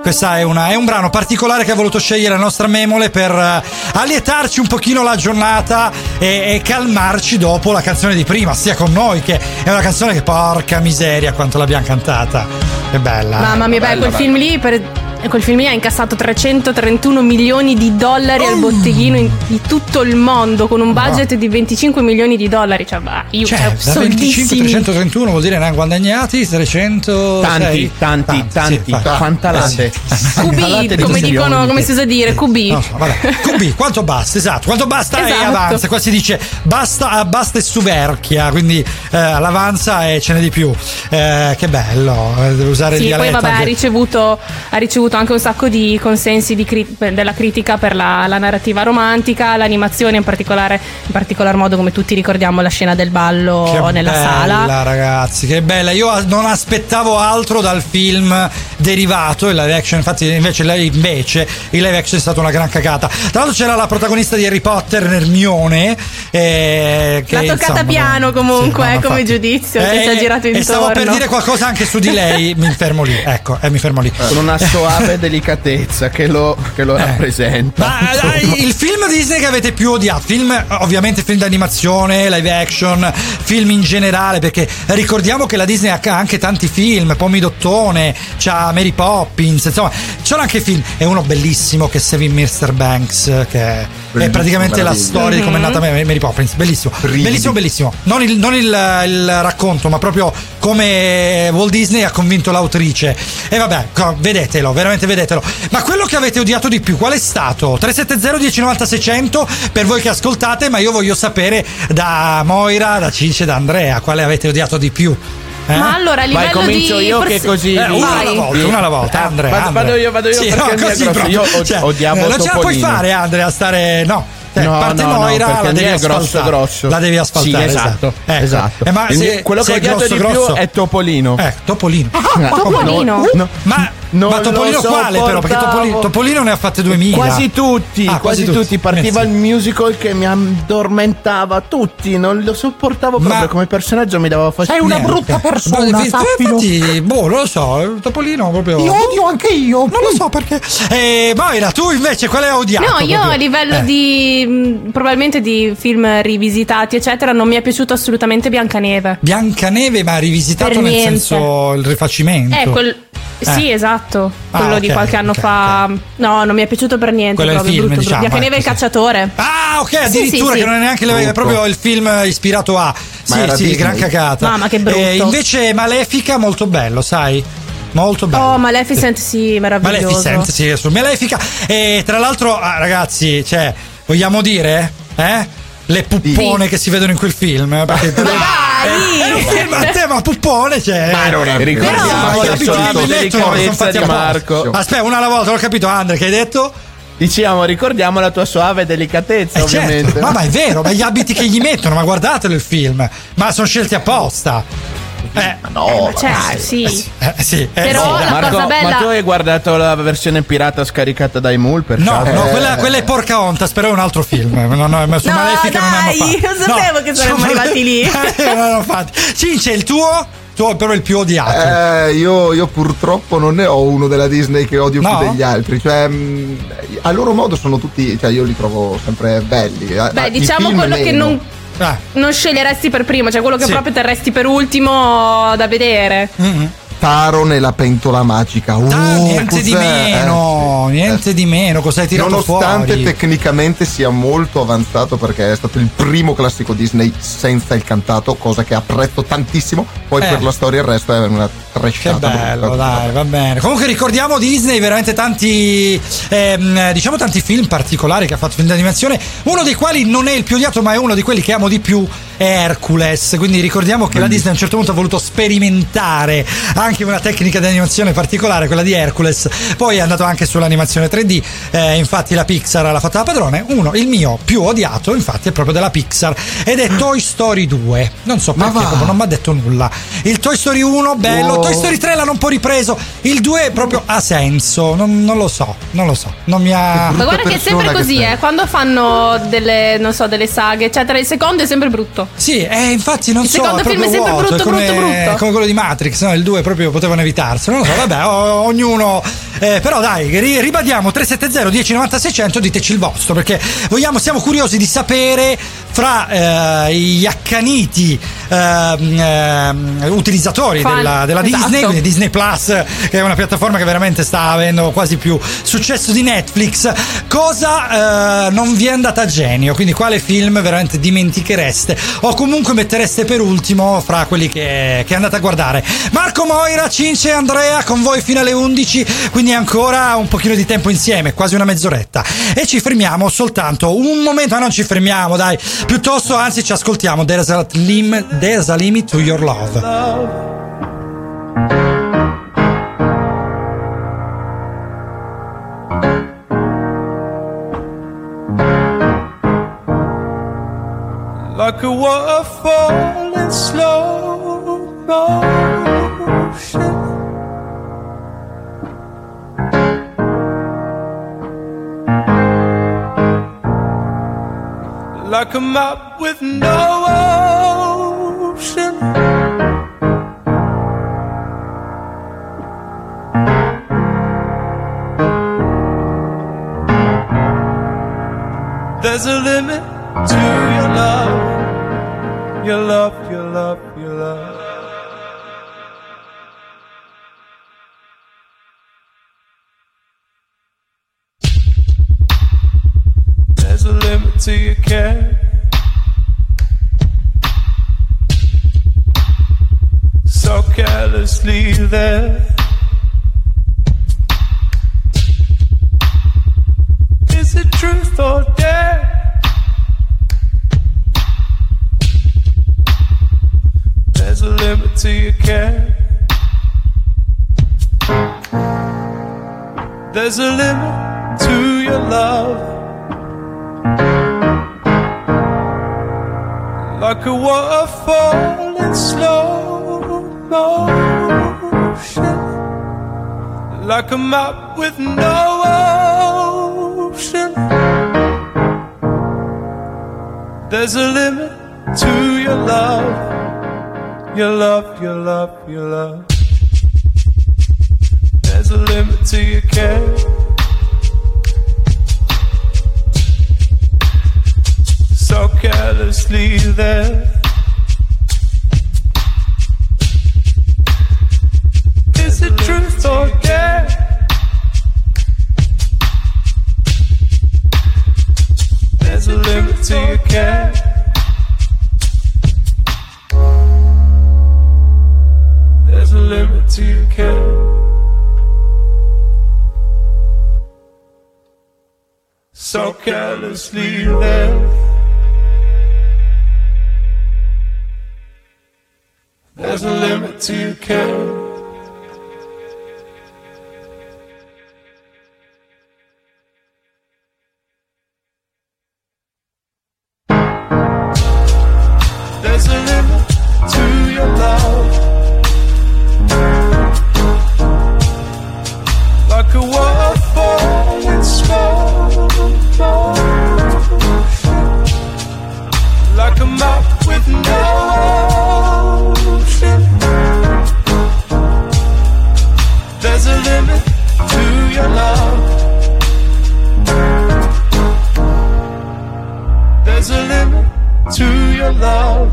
Questa è, una- è un brano particolare che ha voluto scegliere la nostra Memole per eh, allietarci un pochino la giornata e, e calmarci dopo la canzone di prima, sia con noi che è una canzone che porca miseria quanto l'abbiamo cantata. È bella. Mamma mia, beh, quel film lì per- Quel film lì ha incassato 331 milioni di dollari al botteghino in- di tutto il mondo con un budget di 25 milioni di dollari. Cioè, bah, io Cioè, cioè, da 25 soldissimi. 331 vuol dire ne hanno guadagnati 300 Tanti, tanti, tanti. Fantalate. QB, come dicono, come si usa dire, QB. No. QB, quanto basta? Esatto, quanto basta e Esatto. avanza. Qua si dice basta, ah, basta e suverchia, quindi eh, l'avanza e ce n'è di più. Eh, che bello, eh, devo usare il Sì, poi dialetto. vabbè, ha ricevuto, ricevuto anche un sacco di consensi di cri- della critica per la, la narrativa romantica, l'animazione in particolare, in particolar modo come tutti ricordiamo la scena del ballo Che nella bella, sala. ragazzi, che bella. Io non aspettavo altro dal film derivato, il live action. Infatti, invece, invece il live action è stata una gran cagata. Tra l'altro, c'era la protagonista di Harry Potter, Hermione. Eh, che, L'ha toccata insomma, piano comunque sì, no, eh, come giudizio, che Eh, ci ha girato E intorno. stavo per dire qualcosa anche su di lei. mi fermo lì. Ecco, eh, mi fermo lì. Con una soave delicatezza che lo, che lo rappresenta. Ma dai, il film Disney che avete più odiato? Film, ovviamente film d'animazione, live action, film in generale, perché ricordiamo che la Disney ha anche tanti film, Pomidottone, c'ha Mary Poppins, insomma, c'erano anche film. E uno bellissimo che è Saving Mr. Banks, che è praticamente la storia di come è nata Mary Poppins. Bellissimo, bellissimo, bellissimo. Non, il, non il- il racconto, ma proprio come Walt Disney ha convinto l'autrice. E vabbè, vedetelo, veramente vedetelo. Ma quello che avete odiato di più, qual è stato? 370 1090 600 per voi che ascoltate, ma io voglio sapere da Moira, da Cince, da Andrea, quale avete odiato di più. Eh? Ma allora a Vai, livello comincio di io forse- che così. Eh, una alla Vai. volta, una alla volta, Ah, Andrea. vado- Andrea. vado io, vado io Sì, perché no, così grosso. Io od- Cioè, odiavo Non ce la puoi fare, Andrea, stare. No. Cioè, No, parte no, no, Moira, perché la devi grosso, grosso. La devi asfaltare. Sì, esatto, Ecco. esatto. Eh, ma se- quello se che ho odiato grosso, di più grosso- è Topolino. Eh, Topolino. Topolino? No, Ma, non ma Topolino quale però? Perché. Topolino, Topolino ne ha fatte 2000. Quasi tutti, Ah, quasi, tutti. Partiva il musical che mi addormentava tutti, non lo sopportavo proprio come personaggio, mi dava fastidio. Niente. Ma, Infatti, boh, non lo so, Topolino proprio. Io odio anche io. Non lo so perché. Eh, Moira, tu invece quale hai odiato? No, io proprio? a livello Eh. di mh, probabilmente di film rivisitati, eccetera, non mi è piaciuto assolutamente Biancaneve. Biancaneve, ma rivisitato Per nel niente. senso il rifacimento. Eh, quel- Sì, Eh. esatto. Ah, Quello di ok, qualche anno ok, fa. No, non mi è piaciuto per niente. Quello è il proprio film, brutto, diciamo, brutto. Biancaneve e il cacciatore. Ah, ok, Sì, addirittura sì, che sì. non è neanche le- proprio il film ispirato a. Sì, era sì, Disney. gran cagata. Mamma, che brutto. Eh, invece Malefica, molto bello, sai? Molto bello. Oh, Maleficent, sì, meraviglioso. Maleficent, sì, su Malefica. E tra l'altro, ah, ragazzi, cioè, vogliamo dire, eh? Le puppone che si vedono in quel film. eh, Perché dai! È un film a tema puppone, cioè. Ma non è vero. Ricordiamo Però- Capito, sono delicatezza di. Marco. Aspetta, una alla volta, l'ho capito, Andre, che hai detto? Diciamo, ricordiamo la tua suave delicatezza, Eh, ovviamente. certo. Ma, ma è vero, ma gli abiti che gli mettono, ma guardatelo il film. Ma sono scelti apposta. Eh, no, Certo, sì. eh, sì, eh, Però sì, la dai. Marco, cosa bella- ma tu hai guardato la versione pirata scaricata dai Mul per No, caso? no, quella, quella è Porca Ontas, però è un altro film. No, no, ma su No, Malefica non hanno dai, fatto. io sapevo che saremmo arrivati lì. Eh, non. Cince, il tuo? Tu è proprio il più odiato. Eh, io, io purtroppo non ne ho uno della Disney che odio No? più degli altri. Cioè, a loro modo sono tutti. Cioè, io li trovo sempre belli. Eh, Beh, i diciamo quello che meno. non, Ah. non sceglieresti per primo, cioè quello che Sì. proprio terresti per ultimo da vedere. Mm-hmm. Taron e la pentola magica. Uh, Ah, niente di meno, Eh, niente di meno. Cosa hai tirato Nonostante fuori? tecnicamente sia molto avanzato perché è stato il primo classico Disney senza il cantato, cosa che apprezzo tantissimo. Poi Eh. per la storia il resto è una Che trasciata. bello, brutta. dai, va bene. Comunque ricordiamo Disney, veramente tanti, ehm, diciamo tanti film particolari che ha fatto film d'animazione. Uno dei quali non è il più odiato, ma è uno di quelli che amo di più. È Hercules. Quindi ricordiamo che la Disney a un certo punto ha voluto sperimentare anche una tecnica di animazione particolare, quella di Hercules. Poi è andato anche sull'animazione 3D. eh, infatti la Pixar l'ha fatta da padrone. Uno, il mio più odiato, infatti, è proprio della Pixar. Ed è Toy Story 2. Non so perché, proprio non mi ha detto nulla. Il Toy Story 1, bello. Wow. Toy Story 3 l'hanno un po' ripreso. Il 2 proprio ha senso. Non, non lo so, non lo so. Non mi ha. Ma guarda che è sempre così, sei. eh, quando fanno delle, non so, delle saghe, eccetera, il secondo è sempre brutto. Sì, eh, infatti non Il so. secondo è film è proprio sempre vuoto, brutto, come, brutto, brutto. Come quello di Matrix, no? Il 2 proprio potevano evitarselo. Non lo so, vabbè, o- ognuno. eh, però dai, ri- ribadiamo 370 1090 600, diteci il vostro, perché vogliamo, siamo curiosi di sapere fra eh, gli accaniti ehm, ehm, utilizzatori Fan. della, della Esatto. Disney, quindi Disney Plus, che è una piattaforma che veramente sta avendo quasi più successo di Netflix, cosa eh, non vi è andata a genio? Quindi quale film veramente dimentichereste o comunque mettereste per ultimo fra quelli che, che andate a guardare? Marco Moira, Cince e Andrea con voi fino alle 11, quindi ancora un pochino di tempo insieme, quasi una mezz'oretta. E ci fermiamo soltanto un momento, ma non ci fermiamo, dai, piuttosto anzi ci ascoltiamo a, lim- there's a limit to your love. like a waterfall in slow motion. Like a map with no ocean. There's a limit to your love, your love, your love, your love. There's a limit to your care. So carelessly there. Truth or dare? There's a limit to your care. There's a limit to your love. Like a waterfall in slow motion. Like a map with no There's a limit to your love. Your love, your love, your love. There's a limit to your care. So carelessly there. Is it truth or dare? There's a limit to your care. There's a limit to your care. So carelessly there. There's a limit to your care. Love.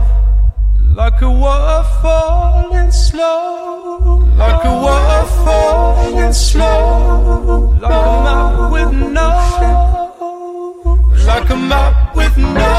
Like a waterfall in slow. Like a waterfall in slow. Like a map with no. Like a map with no.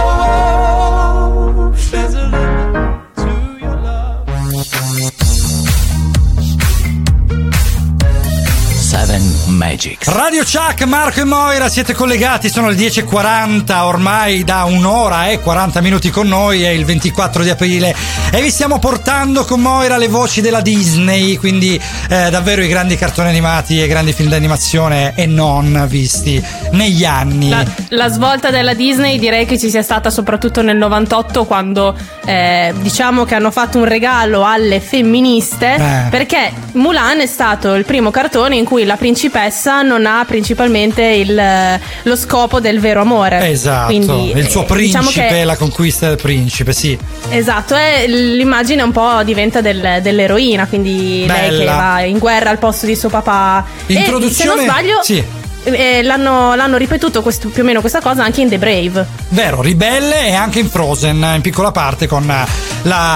Magics. Radio Chuck, Marco e Moira, siete collegati, sono le 10.40, ormai da un'ora e 40 minuti con noi, è il 24 di aprile e vi stiamo portando con Moira le voci della Disney, quindi eh, davvero i grandi cartoni animati e i grandi film d'animazione e non visti negli anni. La, la svolta della Disney direi che ci sia stata soprattutto nel 98 quando eh, diciamo che hanno fatto un regalo alle femministe Eh. perché Mulan è stato il primo cartone in cui la principessa non ha principalmente il- lo scopo del vero amore. Esatto, Quindi, il suo eh, principe, diciamo che- la conquista del principe, sì. Esatto, e l'immagine un po' diventa del- dell'eroina, quindi lei che Bella. va in guerra al posto di suo papà. Introduzione- E se non sbaglio, sì. Eh, l'hanno, l'hanno ripetuto questo- più o meno questa cosa anche in The Brave. Vero, ribelle e anche in Frozen, in piccola parte con la,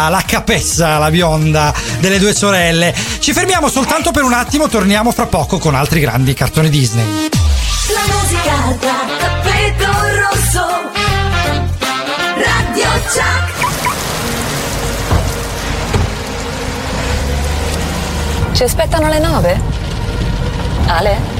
la capessa, la bionda delle due sorelle. Ci fermiamo soltanto per un attimo, torniamo fra poco con altri grandi cartoni Disney. La musica da tappeto rosso. Radio Chuck. Ci aspettano alle nove? Ale?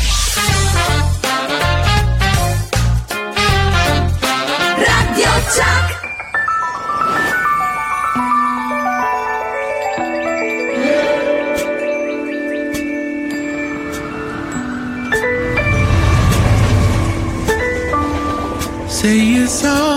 Radio. Say it's alright.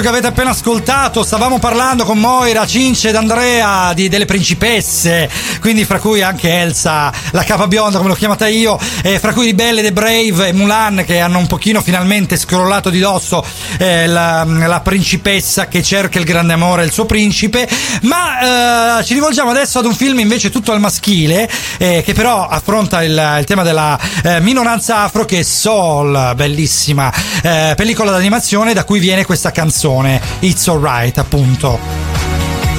Questo che avete appena ascoltato. Stavamo parlando con Moira, Cince ed Andrea di, delle principesse, quindi fra cui anche Elsa, la capa bionda come l'ho chiamata io, e fra cui di Belle, The Brave e Mulan che hanno un pochino finalmente scrollato di dosso eh, la, la principessa che cerca il grande amore del suo principe. Ma eh, ci rivolgiamo adesso ad un film invece tutto al maschile, eh, che però affronta il, il tema della eh, minoranza afro che è Soul, bellissima eh, pellicola d'animazione da cui viene questa canzone It's Alright appunto.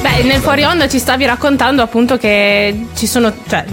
Beh, nel fuori onda ci stavi raccontando appunto che ci sono. Cioè,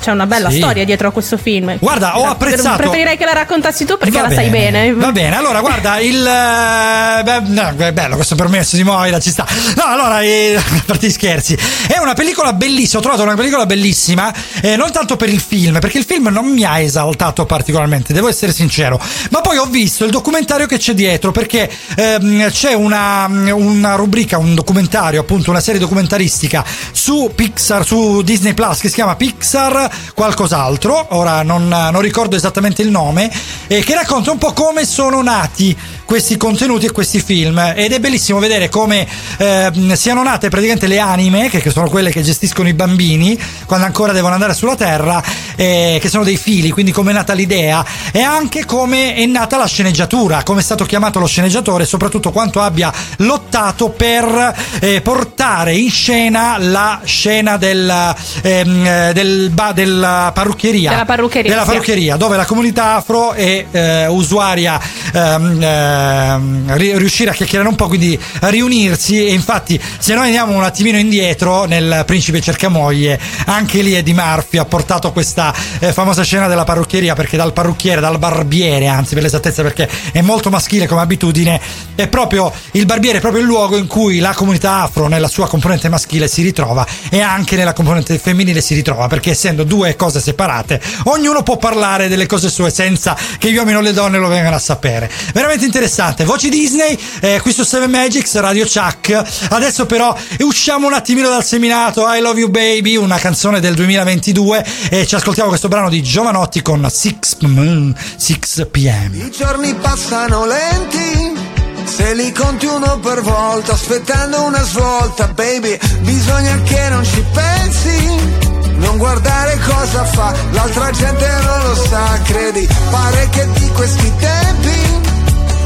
c'è una bella Sì. storia dietro a questo film. Guarda, ho apprezzato- Preferirei che la raccontassi tu perché Va la sai bene. Va bene, allora guarda, il. eh, beh, no, è bello questo permesso di Moira, ci sta. No, allora, eh, a parte gli scherzi, è una pellicola bellissima. Ho trovato una pellicola bellissima, eh, non tanto per il film, perché il film non mi ha esaltato particolarmente, devo essere sincero. Ma poi ho visto il documentario che c'è dietro, perché ehm, c'è una, una rubrica, un documentario, appunto, una serie documentaristica su Pixar, su Disney Plus che si chiama Pixar qualcos'altro. Ora non, non ricordo esattamente il nome, e che racconta un po' come sono nati questi contenuti e questi film. Ed è bellissimo vedere come ehm, siano nate praticamente le anime che, che sono quelle che gestiscono i bambini quando ancora devono andare sulla terra eh, che sono dei fili quindi come è nata l'idea. E anche come è nata la sceneggiatura come è stato chiamato lo sceneggiatore e soprattutto quanto abbia lottato per eh, portare in scena la scena del, ehm, eh, del ba- della parrucchieria. Della parrucchieria, della sì. parrucchieria dove la comunità afro è eh, usuaria ehm, ehm, ri- riuscire a chiacchierare un po' quindi a riunirsi. E infatti se noi andiamo un attimino indietro nel Principe Cercamoglie anche lì Eddie Murphy ha portato questa eh, famosa scena della parrucchieria perché dal parrucchiere dal barbiere anzi per l'esattezza perché è molto maschile come abitudine è proprio il barbiere è proprio il luogo in cui la comunità afro nella sua componente maschile si ritrova e anche nella componente femminile si ritrova perché essendo due cose separate ognuno può parlare delle cose sue senza che gli uomini o le donne lo vengano a sapere. Veramente interessante voci Disney eh, qui su 7 Magics Radio Chuck adesso però usciamo un attimino dal seminato I Love You Baby una canzone del 2022 e ci ascoltiamo questo brano di Giovanotti con 6 pm I giorni passano lenti, se li conti uno per volta, aspettando una svolta, baby, bisogna che non ci pensi. Non guardare cosa fa, l'altra gente non lo sa, credi, pare che di questi tempi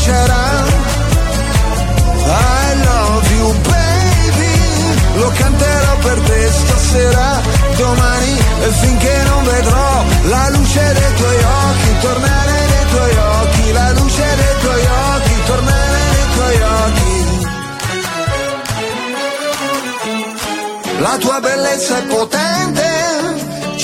Più chiaro di così non c'era. I love you baby. Lo canterò per te stasera Domani. E finché non vedrò La luce dei tuoi occhi Tornare nei tuoi occhi. La luce dei tuoi occhi Tornare nei tuoi occhi. La tua bellezza è potente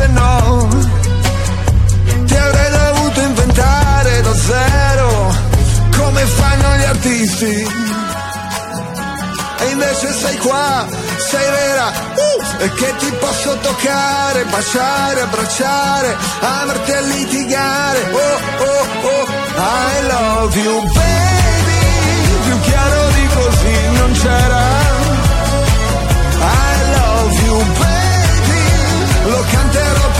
se no ti avrei dovuto inventare da zero come artisti. E invece sei qua, sei vera, uh, e che ti posso toccare, baciare, abbracciare, amarti a litigare. Oh, oh, oh, I love you, baby. Più chiaro di così non c'era.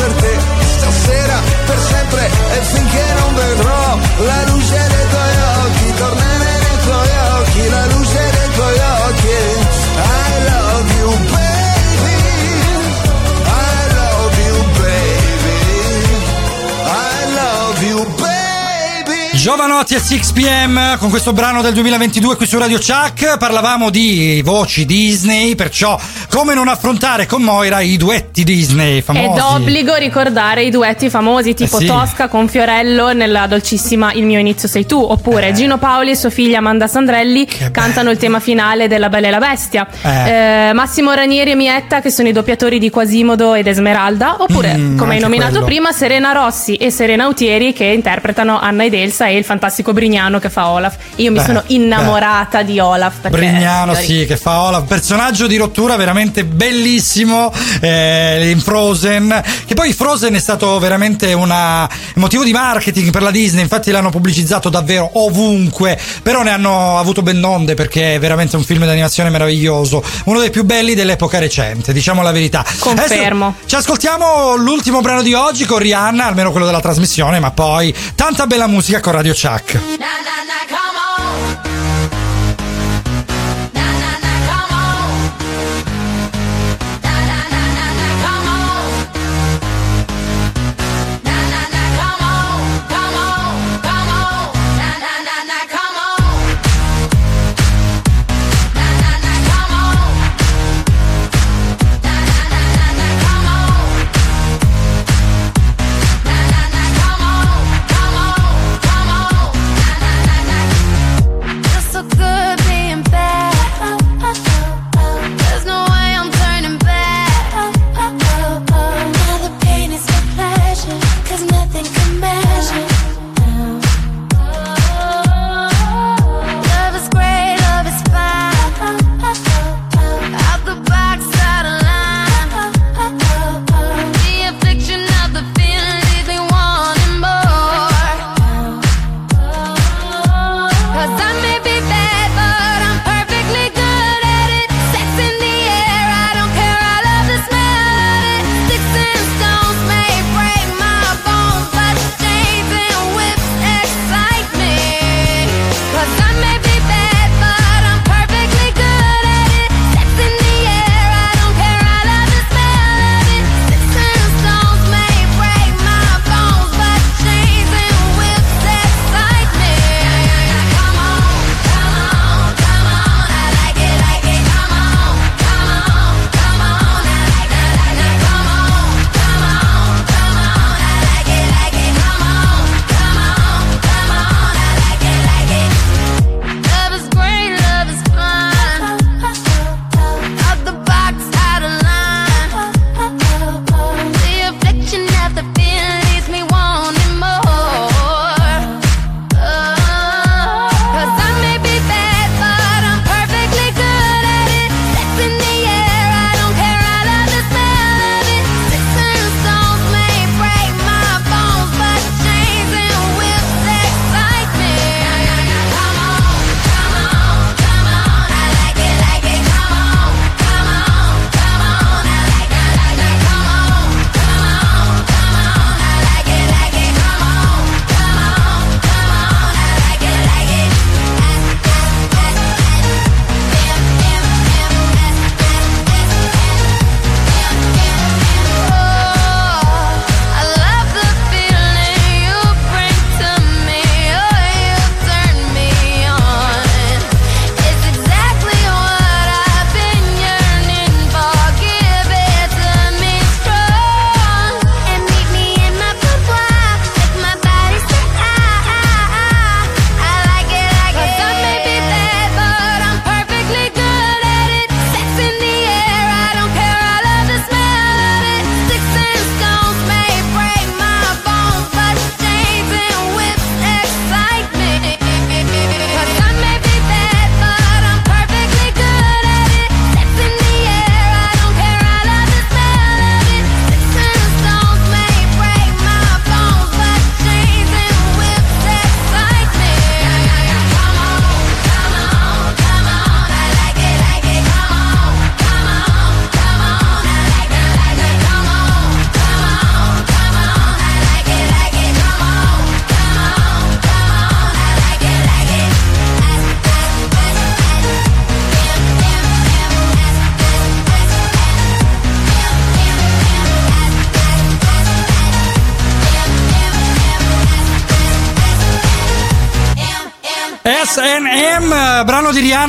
Per te. Stasera, per sempre e finché non vedrò la luce dei tuoi occhi, tornare nei tuoi occhi, la luce Giovanotti a 6 pm con questo brano del 2022 qui su Radio Chuck parlavamo di voci Disney perciò come non affrontare con Moira i duetti Disney È famosi d'obbligo ricordare i duetti famosi tipo Eh sì. Tosca con Fiorello nella dolcissima Il mio inizio sei tu, oppure Eh. Gino Paoli e sua figlia Amanda Sandrelli cantano il tema finale della Bella e la Bestia. Eh. Eh, Massimo Ranieri e Mietta che sono i doppiatori di Quasimodo ed Esmeralda, oppure Mm, come hai nominato quello. prima Serena Rossi e Serena Autieri che interpretano Anna ed Elsa e il fantastico Brignano che fa Olaf. Io mi Beh, sono innamorata di Olaf perché Brignano, sì, che fa Olaf, personaggio di rottura veramente bellissimo eh, in Frozen. Che poi Frozen è stato veramente un motivo di marketing per la Disney, infatti l'hanno pubblicizzato davvero ovunque. Però ne hanno avuto ben onde perché è veramente un film d'animazione meraviglioso, uno dei più belli dell'epoca recente, diciamo la verità. Confermo. Adesso ci ascoltiamo l'ultimo brano di oggi con Rihanna, almeno quello della trasmissione, ma poi tanta bella musica con Radio Chuck.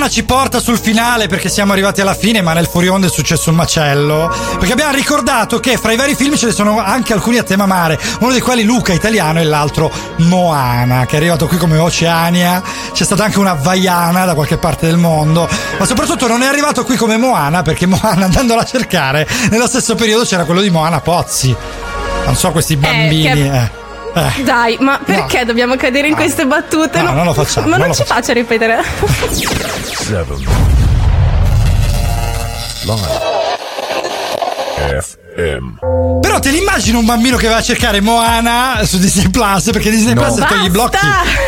Rihanna ci porta sul finale perché siamo arrivati alla fine, ma nel fuori onda è successo un macello. Perché abbiamo ricordato che fra i vari film ce ne sono anche alcuni a tema mare, uno dei quali Luca italiano e l'altro Moana, che è arrivato qui come Oceania. C'è stata anche una Vaiana da qualche parte del mondo, ma soprattutto non è arrivato qui come Moana perché Moana andandola a cercare, nello stesso periodo c'era quello di Moana Pozzi. Non so questi bambini. che- eh. Eh. Dai, ma perché dobbiamo cadere in queste battute? No, non lo facciamo, Ma non non, ci faccia ripetere. Seven. Live. FM. Però te l'immagini un bambino che va a cercare Moana su Disney Plus? Perché Disney No. Plus se togli i blocchi.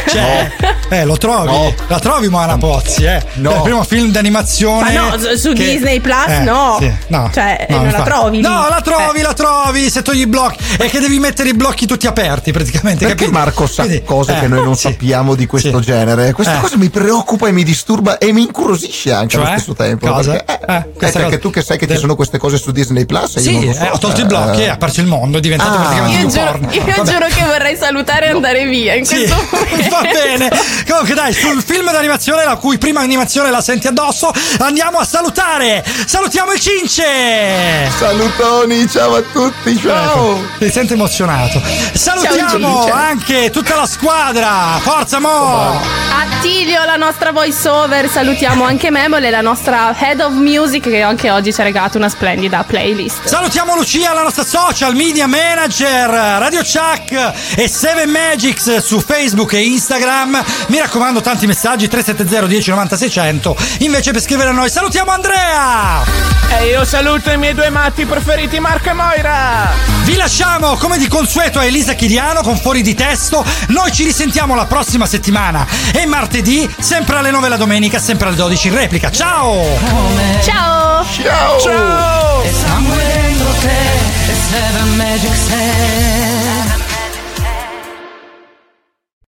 Cioè, eh, lo trovi. La trovi Moana Pozzi, eh. No. È il primo film d'animazione. Ma no, su- che- Disney Plus Eh, no. sì, no. Cioè, No, non la infatti. trovi lì. No, la trovi, Eh. la trovi se togli i blocchi. È che devi mettere i blocchi tutti aperti, praticamente. Perché capito? Marco sa Quindi, cose eh, che noi non sì. sappiamo di questo Sì. genere? Questa Eh. cosa mi preoccupa e mi disturba e mi incuriosisce anche allo Cioè? stesso tempo. Cosa? Perché, eh, Eh, eh, perché cosa- tu che sai che ci sono queste cose su Disney Plus? e io Sì, so. eh, ho tolto i Eh, blocchi, è apparso il mondo, è diventato Ah. praticamente Io, un giuro, porno. io giuro che vorrei salutare e andare via in questo momento. va bene. Comunque, dai, sul film d'animazione, la cui prima animazione la senti addosso, andiamo a salutare. Salutiamo il Cince. Salutoni, ciao a tutti, ciao. Si sente emozionato. Salutiamo Cince. anche tutta la squadra. Forza Mo. Attilio, la nostra voice over, salutiamo anche Memole, la nostra head of music che anche oggi ci ha regalato una splendida playlist. Salutiamo Lucia, la nostra social media manager, Radio Chuck e Seven Magics su Facebook e Instagram. Mi raccomando, tanti messaggi 370 10 90 600. Invece per scrivere a noi, salutiamo Andrea. E io saluto i miei due matti preferiti, Marco e Moira. Vi lasciamo come di consueto a Elisa Chiriano con fuori di testo. Noi ci risentiamo la prossima settimana e martedì, sempre alle 9 la domenica, sempre alle 12 in replica. Ciao! Ciao! Ciao! Ciao! Somewhere